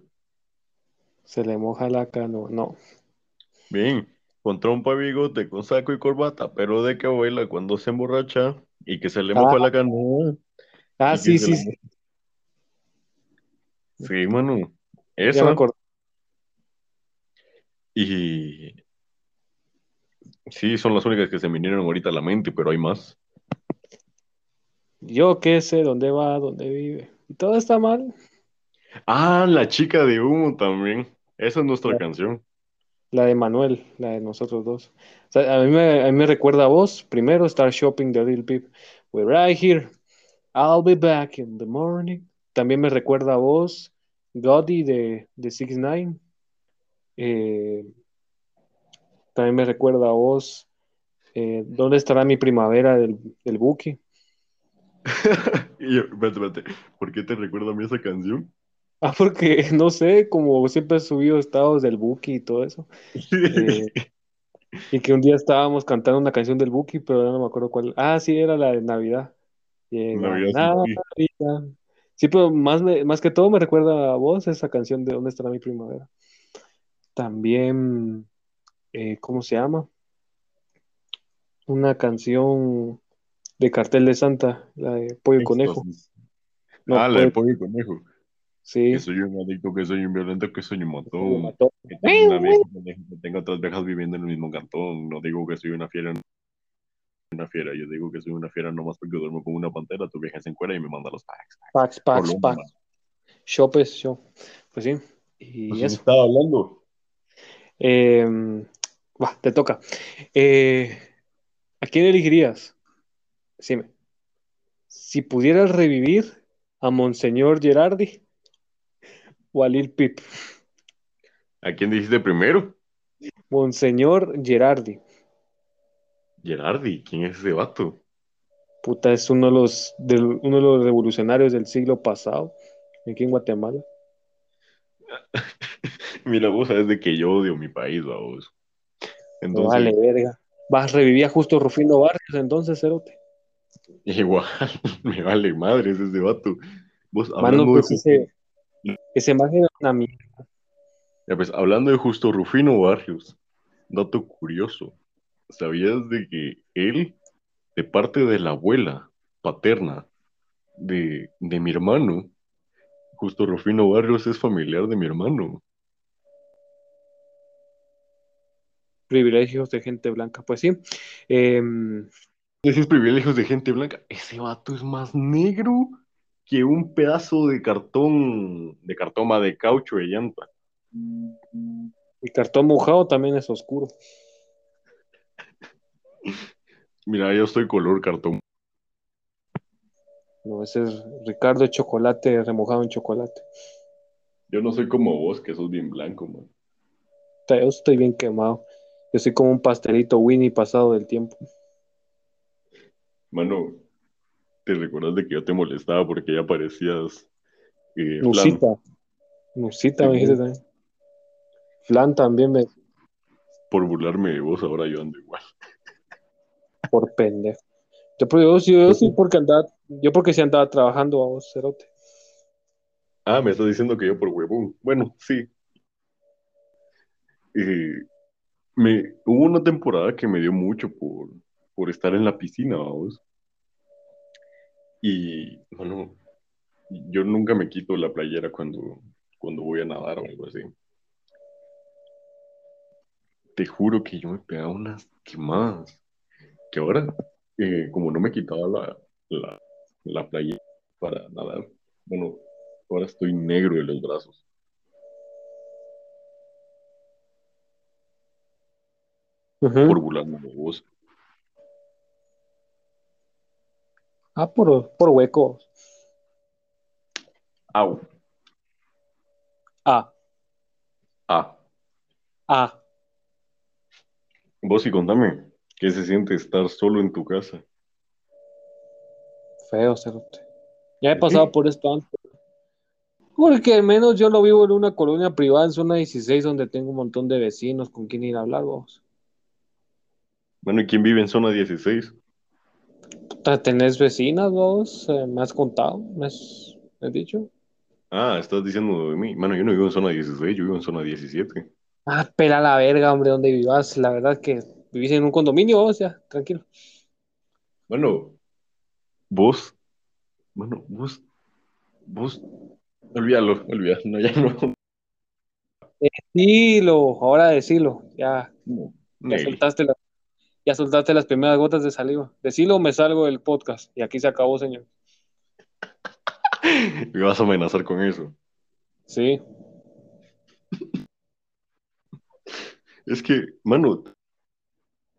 Se le moja la canoa. No. Bien, con trompa y bigote, con saco y corbata, pero de que baila cuando se emborracha y que se le moja Ah. la canoa. Ah, sí, sí, sí. Sí, me Esa. acordé. Y sí, son las únicas que se me vinieron ahorita a la mente, pero hay más. Yo qué sé dónde va, dónde vive. Y todo está mal. Ah, la chica de humo también. Esa es nuestra canción. La de Manuel, la de nosotros dos. O sea, a mí me, a mí me recuerda a vos. Primero, Star Shopping de Lil Peep. We're right here. I'll be back in the morning. También me recuerda a vos. Gotti de, de 6 9 Eh, también me recuerda a vos. eh, ¿Dónde estará mi primavera del, del? [laughs] Y yo, espérate, ¿por qué te recuerda a mí esa canción? Ah, porque [laughs] no sé, como siempre he subido estados del Buki y todo eso. Eh, [laughs] y que un día estábamos cantando una canción del Buki, pero ya no me acuerdo cuál. Ah, sí, era la de Navidad. Llega Navidad. Navidad. Sí, pero más, me- más que todo me recuerda a vos esa canción de ¿Dónde estará mi primavera? También, eh, ¿cómo se llama? Una canción de Cartel de Santa, la de Pollo y Conejo. No, ah, la de Pollo- y conejo. sí. Que soy un adicto, que soy un violento, que soy un matón. mató. Que tengo una vieja, que tengo otras viejas viviendo en el mismo cantón. No digo que soy una fiera, una fiera. Yo digo que soy una fiera nomás porque duermo con una pantera. Tu vieja se encuera y me manda los packs. Pax, pax, Coloma. pax. Shop es shop. Pues sí. Y Pues, ¿de qué eso. estaba hablando? Eh, va, te toca. Eh, ¿a quién elegirías? Decime. Si pudieras revivir a Monseñor Gerardi o a Lil Pip. ¿A quién dijiste primero? Monseñor Gerardi. Gerardi. ¿Quién es ese vato? Puta, es uno de los, del- uno de los revolucionarios del siglo pasado, aquí en Guatemala. [laughs] Mira, vos sabes de que yo odio mi país, vos. Entonces, vale, verga. Vas a revivir a justo Rufino Barrios, entonces, Cerote. igual, [laughs] me vale madres ese vato. Vos, Mano, de pues justo, ese, ese era una mierda. ya pues, hablando de justo Rufino Barrios, dato curioso. ¿Sabías de que él, de parte de la abuela paterna de, de mi hermano, justo Rufino Barrios es familiar de mi hermano? Privilegios de gente blanca, pues sí. Em, Esos privilegios de gente blanca. Ese vato es más negro que un pedazo de cartón, de cartoma de caucho de llanta. el cartón mojado también es oscuro. Mira, yo estoy color cartón. No, ese es Ricardo chocolate remojado en chocolate. Yo no soy como vos, que sos bien blanco, man. Yo estoy bien quemado. Yo soy como un pastelito Winnie pasado del tiempo. Mano, ¿te recuerdas de que yo te molestaba porque ya parecías eh, flan? Nusita. Nusita me dijiste también. Flan también me Por burlarme de vos, ahora yo ando igual. Por pendejo. Yo, pero yo, yo, yo sí porque andaba, yo porque sí andaba trabajando a vos, cerote. Ah, me estás diciendo que yo por huevón. Bueno, sí. Eh, me, hubo una temporada que me dio mucho por, por estar en la piscina, vamos. Y, bueno, yo nunca me quito la playera cuando, cuando voy a nadar o algo así. Te juro que yo me pegaba unas quemadas. Que ahora, eh, como no me quitaba la, la, la playera para nadar, bueno, ahora estoy negro de los brazos. Ujú. por burlarme de vos. Ah, por, por huecos. Au. Ah, Ah. ah. Vos y contame, ¿qué se siente estar solo en tu casa? Feo, cerote. Ya he pasado por esto antes. Porque al menos yo no vivo en una colonia privada en zona 16 donde tengo un montón de vecinos con quien ir a hablar, vos. Bueno, ¿y quién vive en zona 16? Puta, ¿Tenés vecinas vos? Eh, ¿Me has contado? ¿Me has, me has dicho? Ah, estás diciendo de mí. Mano, yo no vivo en zona 16, yo vivo en zona 17. Ah, pela la verga, hombre, donde vivas. La verdad que vivís en un condominio, vos, ya, tranquilo. Bueno, vos, bueno, vos, vos, olvídalo, olvídalo, no, ya no. Decilo, ahora decilo. Ya, No, ya soltaste las, ya soltaste las primeras gotas de saliva. Decilo, me salgo del podcast. Y aquí se acabó, señor. [laughs] Me vas a amenazar con eso. Sí. Es que, mano,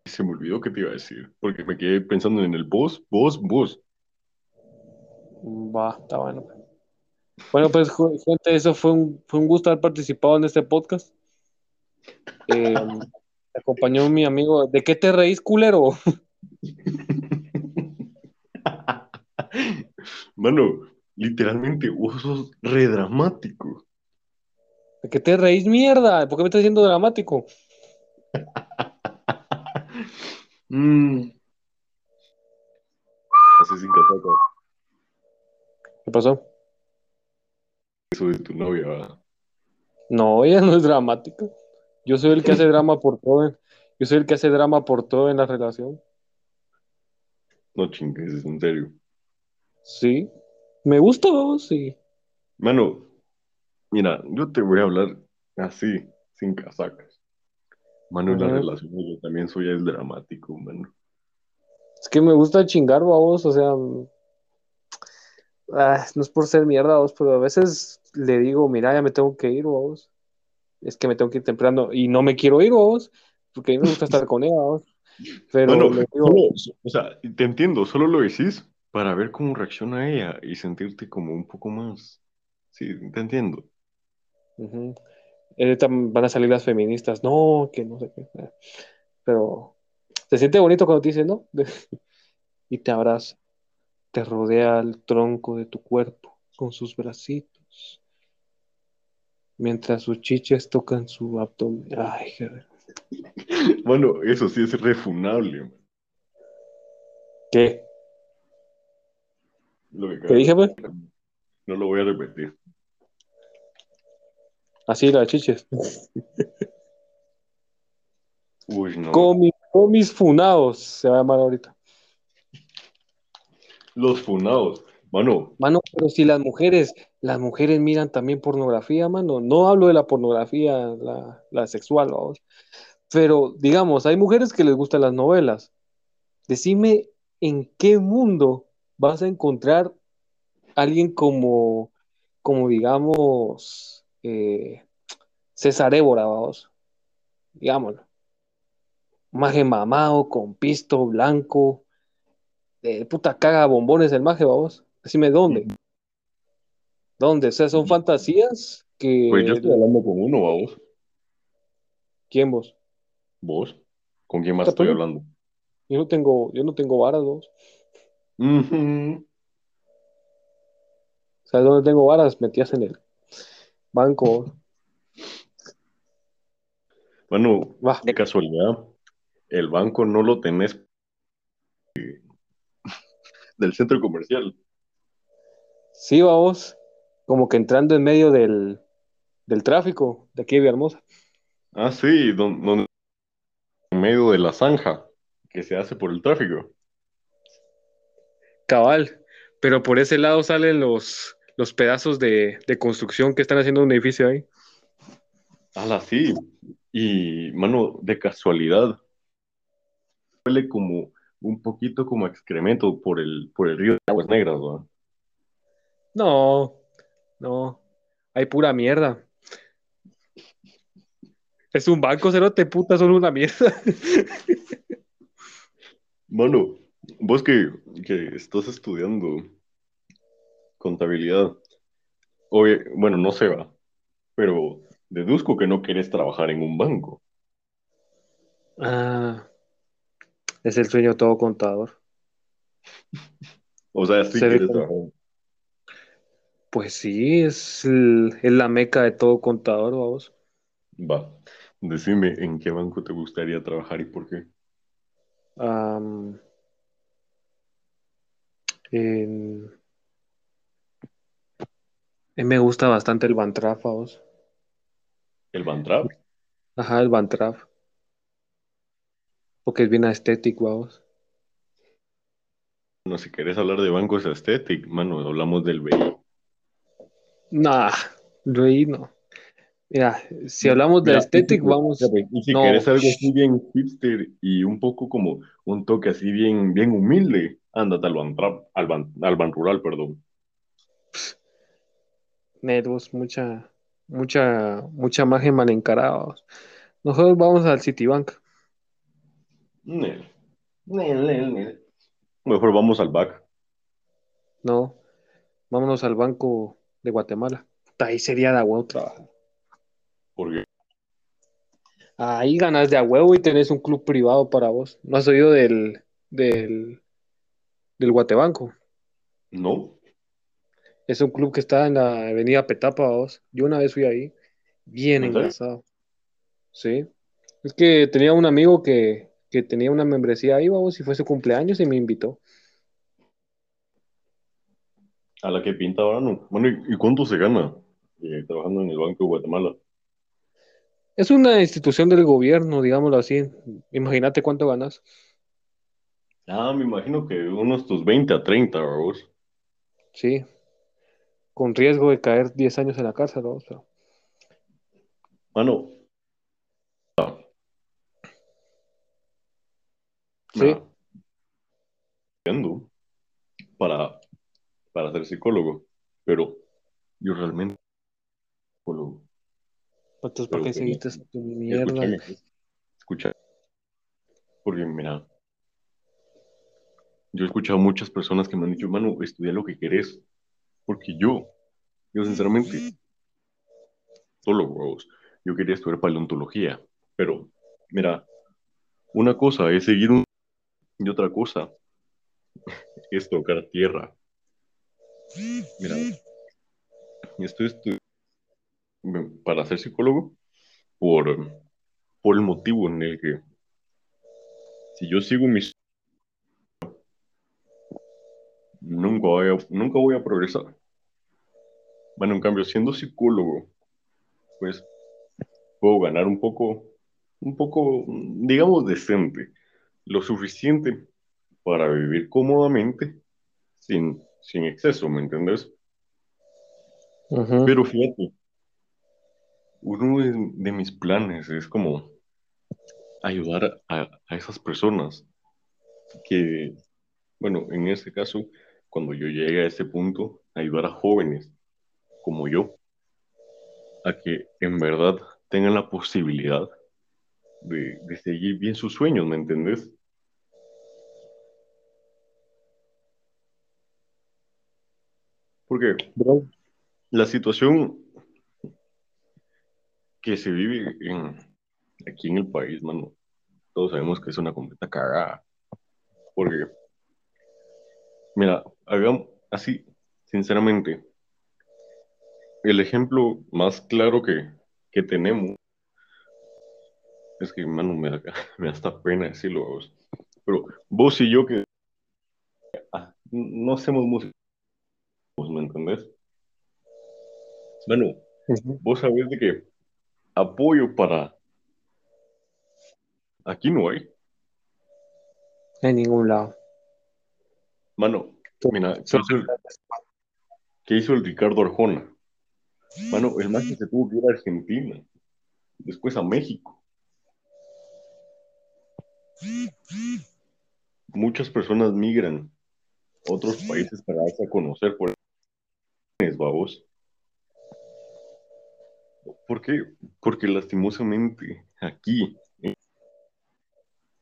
se me olvidó que te iba a decir, porque me quedé pensando en el vos, vos, vos. Va, está bueno. Bueno, pues, gente, eso fue un, fue un gusto haber participado en este podcast. Eh, acompañó mi amigo. ¿De qué te reís, culero? [laughs] Mano, literalmente vos sos re dramático. ¿De qué te reís, mierda? ¿Por qué me estás diciendo dramático? [laughs] Mm. Así sin cataca. ¿Qué pasó? Eso de tu novia, ¿verdad? No, ella no es dramática. Yo soy el que hace drama por todo. Yo soy el que hace drama por todo en la relación. No chingues, en serio. Sí. Me gusta, vos, sí. Mano, mira, yo te voy a hablar así, sin casacas. Mano, en la Ajá. relación yo también soy el dramático, mano. Es que me gusta chingar, vos, o sea. mm, ah, no es por ser mierda, vos, pero a veces le digo, mira, ya me tengo que ir, vos. Es que me tengo que ir temprano y no me quiero ir, vos, porque a mí me gusta estar con ella, vos. Pero Bueno, digo, solo- o sea, te entiendo, solo lo decís para ver cómo reacciona ella y sentirte como un poco más. Sí, te entiendo. Ujú. Ahorita van a salir las feministas, no, que no sé qué. eh. Pero se siente bonito cuando te dicen, ¿no? [laughs] Y te abraza, te rodea el tronco de tu cuerpo con sus bracitos, mientras sus chiches tocan su abdomen. Ay, Bueno, eso sí es refunable, man, ¿Qué? lo que ¿Qué dije, pues? No lo voy a repetir. Así las chiches. [laughs] Uy, no. Comi- Comis funados se va a llamar ahorita. Los funados. Mano, Mano, pero si las mujeres, las mujeres miran también pornografía, mano. No hablo de la pornografía, la, la sexual, vamos. Pero, digamos, hay mujeres que les gustan las novelas. Decime en qué mundo vas a encontrar alguien como, como digamos, eh, César Évora, vamos. Digámoslo. Maje mamado, con pisto blanco. De puta caga bombones el maje, vamos. Decime dónde. ¿Dónde? O sea, son fantasías que. pues yo estoy hablando con uno, ¿a vos? ¿Quién vos? ¿Vos? ¿Con quién más estoy hablando? Yo no tengo, yo no tengo varas, vos. Ujú. ¿Sabes dónde tengo varas? Metías en el banco. Bueno, Va. de casualidad, el banco no lo tenés del centro comercial. Sí, vamos. Como que entrando en medio del, del tráfico de aquí de Villahermosa. Ah, sí, don- donde en medio de la zanja que se hace por el tráfico. Cabal. Pero por ese lado salen los, los pedazos de, de construcción que están haciendo un edificio ahí. Ah, sí. Y, mano, de casualidad, huele como un poquito como excremento por el, por el río de Aguas Negras, ¿no? No, no. Hay pura mierda. Es un banco, cerote, puta, solo una mierda. Mano, vos que, que estás estudiando contabilidad, oye, bueno, no sé, va, pero deduzco que no querés trabajar en un banco. Ah, es el sueño de todo contador. O sea, sí Se quieres trabajar. Pues sí, es, el- es la meca de todo contador, vamos. Va, decime en qué banco te gustaría trabajar y por qué. Am, en- eh, me gusta bastante el Bantraf, vamos. ¿El Bantrap? Ajá, el Bantraf. Porque es bien estético, vamos. Bueno, si querés hablar de bancos estéticos, mano, hablamos del BI. Nah, Rey no. Mira, si hablamos de estético, vamos. Y si no. querés algo así bien hipster y un poco como un toque así bien, bien humilde, ándate al Bantrap, al Ban, al Banrural, perdón. Netbus, mucha, mucha, mucha magia mal encarada. vamos. Nosotros vamos al Citibank. Nel. Nel, nel, nel. Mejor vamos al back. No, vámonos al Banco de Guatemala. Ahí sería de a huevo trabajar. Porque Ahí ganas de a huevo y tenés un club privado para vos. ¿No has oído del, del, del Guatebanco? no. Es un club que está en la avenida Petapa, vos. Yo una vez fui ahí. Bien engrasado. Sí. Es que tenía un amigo que, que tenía una membresía ahí, vamos, y fue su cumpleaños y me invitó. A la que pinta ahora no. Bueno, ¿y, y cuánto se gana eh, trabajando en el Banco de Guatemala? Es una institución del gobierno, digámoslo así. Imagínate cuánto ganas. Ah, me imagino que unos tus 20 a 30, vos. Sí. Con riesgo de caer 10 años en la cárcel, ¿no? Pero- Mano. Sí. estudiando para, para ser psicólogo, pero yo realmente psicólogo. Entonces, ¿para Pero qué que- seguiste tu mierda? Escúchame, escucha, porque mira, yo he escuchado muchas personas que me han dicho, mano, estudia lo que querés, porque yo, yo sinceramente, solo huevos, yo quería estudiar paleontología, pero mira, una cosa es seguir un y otra cosa es tocar tierra. Mira, estoy estu- para ser psicólogo por, por el motivo en el que si yo sigo mis nunca voy a, nunca voy a progresar. Bueno, en cambio, siendo psicólogo, pues puedo ganar un poco, un poco, digamos, decente, lo suficiente para vivir cómodamente sin, sin exceso, ¿me entendés? Ujú. Pero fíjate, uno de, de mis planes es como ayudar a, a esas personas que, bueno, en este caso, cuando yo llegue a ese punto, ayudar a jóvenes como yo a que en verdad tengan la posibilidad de, de seguir bien sus sueños, ¿me entendés? Porque Bro, la situación que se vive en, aquí en el país, mano, todos sabemos que es una completa cagada. Porque, mira, hagamos así, sinceramente, el ejemplo más claro que, que tenemos es que, mano, me da, [laughs] me da hasta pena decirlo a vos. Pero vos y yo que ah, no hacemos música, ¿me entendés? Bueno, vos sabés de que apoyo para... Aquí no hay. en ningún lado. Mano, mira, ¿qué hizo el, Ricardo Arjona? Mano, el más que se tuvo que ir a Argentina, después a México. Muchas personas migran a otros países para darse a conocer por babos. ¿Por qué? Porque lastimosamente aquí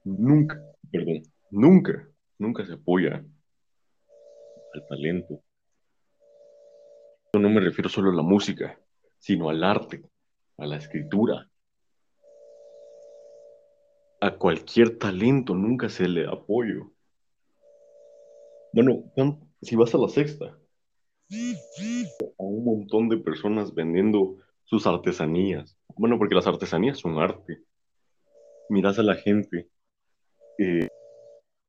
nunca, perdón, nunca, nunca se apoya al talento. No me refiero solo a la música, sino al arte, a la escritura. A cualquier talento nunca se le da apoyo. Bueno, ¿cuán- si vas a la sexta, a un montón de personas vendiendo sus artesanías. Bueno, porque las artesanías son arte. Miras a la gente eh,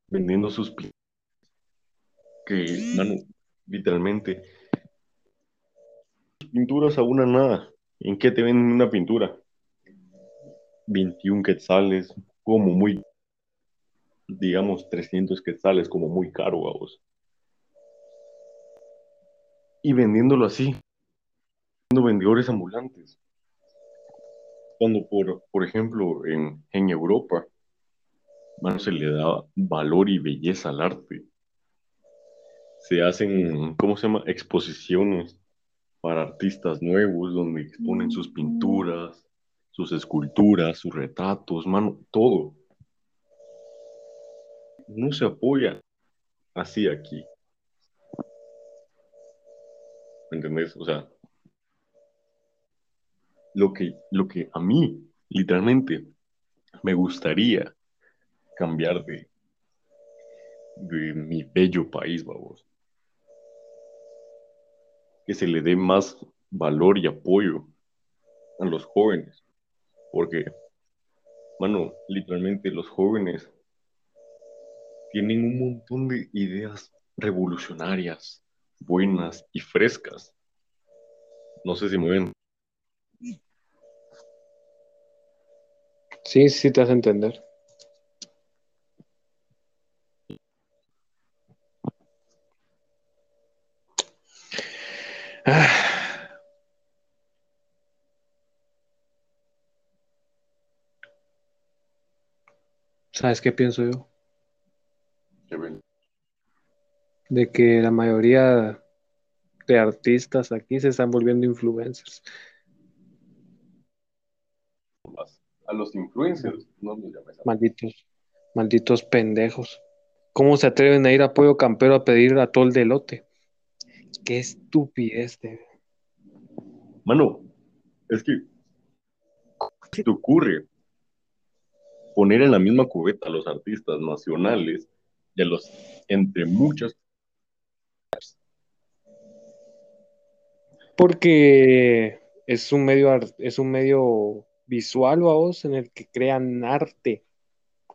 vendiendo sus pinturas, que, literalmente, pinturas a una nada. ¿En qué te venden una pintura? 21 quetzales, como muy, digamos, 300 quetzales, como muy caro a vos. Y vendiéndolo así, siendo vendedores ambulantes. Cuando, por, por ejemplo, en, en Europa, mano, se le da valor y belleza al arte. Se hacen, ¿cómo se llama? Exposiciones para artistas nuevos donde exponen sus pinturas, sus esculturas, sus retratos, mano, todo. No se apoya así aquí. ¿Me entendés? O sea, lo que, lo que a mí, literalmente, me gustaría cambiar de, de mi bello país, vamos. Que se le dé más valor y apoyo a los jóvenes. Porque, mano, literalmente los jóvenes tienen un montón de ideas revolucionarias, buenas y frescas. No sé si me ven. Sí, sí te hace entender. Ah. [sighs] ¿Sabes qué pienso yo? De que la mayoría de artistas aquí se están volviendo influencers. A los influencers, no. Malditos, malditos pendejos. ¿Cómo se atreven a ir a Pollo Campero a pedir atol de elote? Qué estupidez. de- Mano, es que, ¿cómo se te ocurre poner en la misma cubeta a los artistas nacionales y a los, entre muchas, Porque es un medio, es un medio visual, vos, en el que crean arte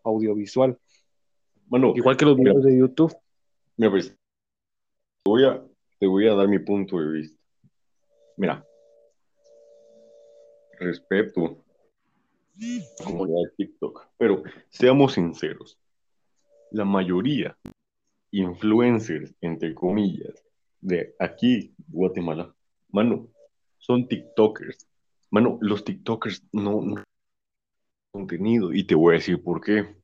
audiovisual. mano, Igual que los mira, videos de YouTube. mira, pues, voy a, te voy a dar mi punto de vista. Mira, respeto comunidad de TikTok, pero seamos sinceros, la mayoría influencers, entre comillas, de aquí, Guatemala, mano, son TikTokers. Mano, los TikTokers no, no contenido y te voy a decir por qué.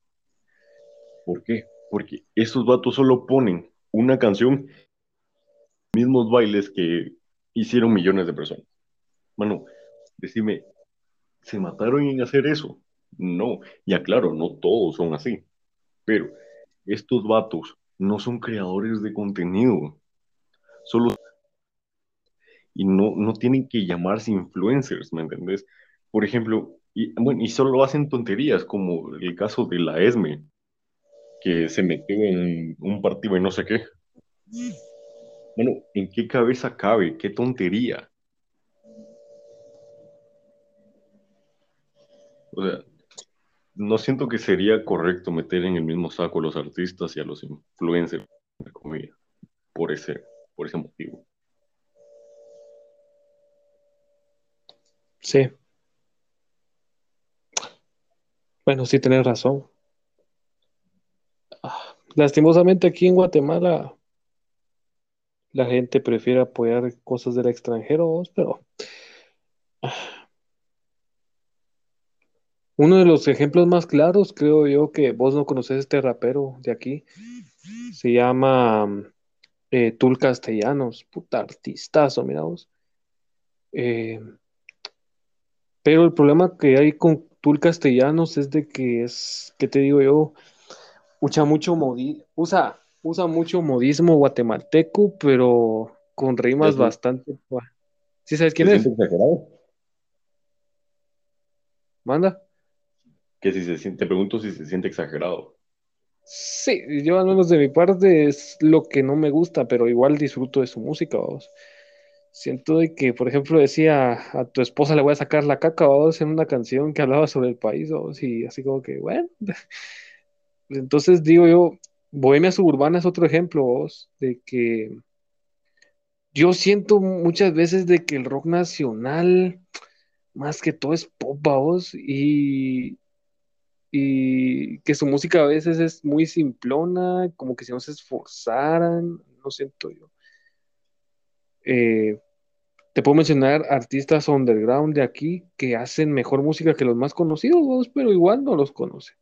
¿Por qué? Porque estos vatos solo ponen una canción, mismos bailes que hicieron millones de personas. Mano, decime, ¿se mataron en hacer eso? No, ya claro, no todos son así, pero estos vatos no son creadores de contenido, solo y no, no tienen que llamarse influencers, ¿me entendés? Por ejemplo, y, bueno, y solo hacen tonterías, como el caso de la ESME, que se metió en un partido y no sé qué. Bueno, ¿en qué cabeza cabe? ¿Qué tontería? O sea, no siento que sería correcto meter en el mismo saco a los artistas y a los influencers, entre comillas, por ese, por ese motivo. Sí. Bueno, sí tenés razón. Ah, Lastimosamente aquí en Guatemala la gente prefiere apoyar cosas del extranjero, pero uno de los ejemplos más claros, creo yo, que vos no conoces este rapero de aquí, se llama eh, Tul Castellanos, puta artistazo, mira vos. Eh, pero el problema que hay con Tul Castellanos es de que es, ¿qué te digo yo? Usa mucho modi- usa, usa mucho modismo guatemalteco, pero con rimas ¿Eso bastante. ¿Sí sabes quién es? exagerado? Manda. Que si se siente, te pregunto si se siente exagerado. Sí, yo al menos de mi parte es lo que no me gusta, pero igual disfruto de su música, vamos. Siento de que, por ejemplo, decía a tu esposa le voy a sacar la caca, vamos, en una canción que hablaba sobre el país, vamos, y así como que, bueno. [laughs] Entonces digo yo, Bohemia Suburbana es otro ejemplo, vos, de que yo siento muchas veces de que el rock nacional, más que todo, es pop, vos, y, y que su música a veces es muy simplona, como que si no se esforzaran, no siento yo. Eh, te puedo mencionar artistas underground de aquí que hacen mejor música que los más conocidos, vos, pero igual no los conoce.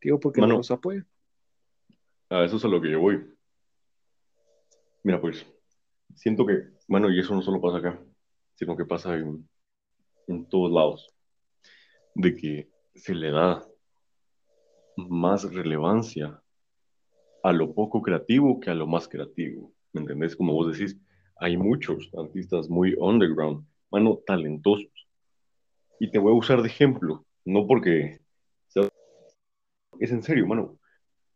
Digo, porque no los apoyan. A eso es a lo que yo voy. Mira, pues, siento que, bueno, y eso no solo pasa acá, sino que pasa en, todos lados, de que se le da más relevancia a lo poco creativo que a lo más creativo. ¿Me entendés? Como vos decís, hay muchos artistas muy underground, mano, talentosos. Y te voy a usar de ejemplo, no porque es en serio, mano.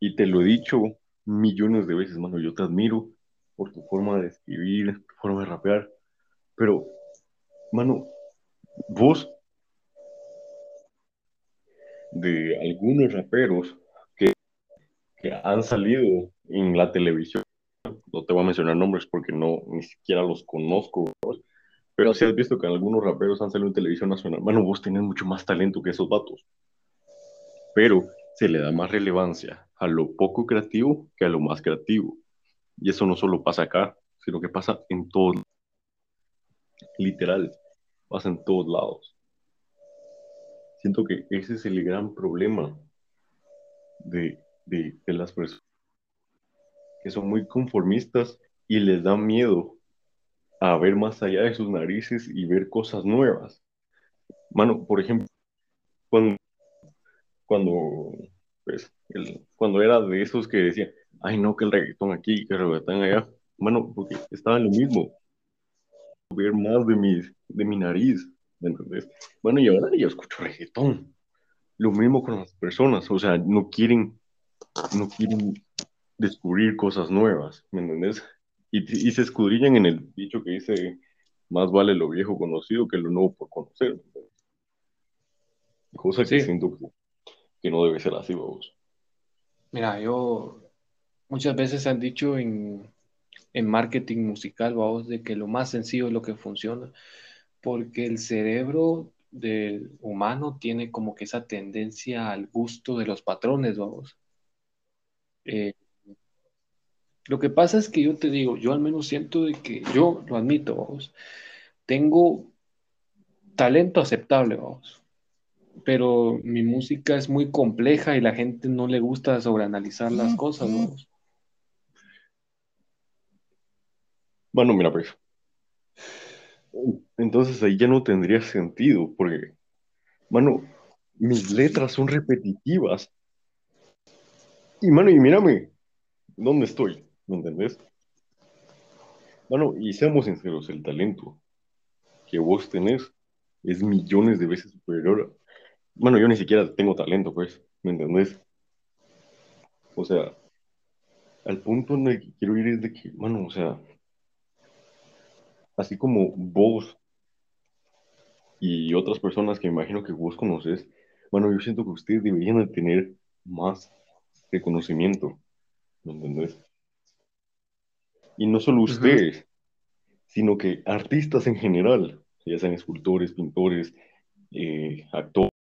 Y te lo he dicho millones de veces, mano, yo te admiro por tu forma de escribir, tu forma de rapear, pero, mano, vos de algunos raperos que, que han salido en la televisión, no te voy a mencionar nombres porque no, ni siquiera los conozco, pero si has visto que algunos raperos han salido en televisión nacional, mano, vos tenés mucho más talento que esos vatos. pero se le da más relevancia a lo poco creativo que a lo más creativo. Y eso no solo pasa acá, sino que pasa en todos, literal, pasa en todos lados. Siento que ese es el gran problema de, de, las personas que son muy conformistas y les da miedo a ver más allá de sus narices y ver cosas nuevas. Mano, por ejemplo, cuando, cuando, pues, el, cuando era de esos que decían, ay no, que el reggaetón aquí, que el reggaetón allá, mano, porque estaba en lo mismo, ver más de mi, de mi nariz, ¿me entendés? Bueno, y ahora yo escucho reggaetón. Lo mismo con las personas, o sea, no quieren, no quieren descubrir cosas nuevas, ¿me entendés? Y, y, se escudriñan en el dicho que dice, más vale lo viejo conocido que lo nuevo por conocer. Cosa que siento que, no debe ser así, vamos. Mira, yo muchas veces han dicho en, en marketing musical, vamos, de que lo más sencillo es lo que funciona, porque el cerebro del humano tiene como que esa tendencia al gusto de los patrones, vamos. Eh, lo que pasa es que yo te digo, yo al menos siento de que yo lo admito, vamos, tengo talento aceptable, vamos, pero mi música es muy compleja y la gente no le gusta sobreanalizar las cosas, vamos. Bueno, mira, pues. Entonces ahí ya no tendría sentido, porque, mano, mis letras son repetitivas. Y, mano, y mírame, ¿dónde estoy? ¿Me entendés? Bueno, y seamos sinceros, el talento que vos tenés es millones de veces superior. Bueno, yo ni siquiera tengo talento, pues, ¿me entendés? O sea, al punto en el que quiero ir es de que, bueno, o sea, así como vos y otras personas que imagino que vos conoces, bueno, yo siento que ustedes deberían de tener más reconocimiento, ¿me entendés? Y no solo ustedes, sino que artistas en general, ya sean escultores, pintores, eh, actores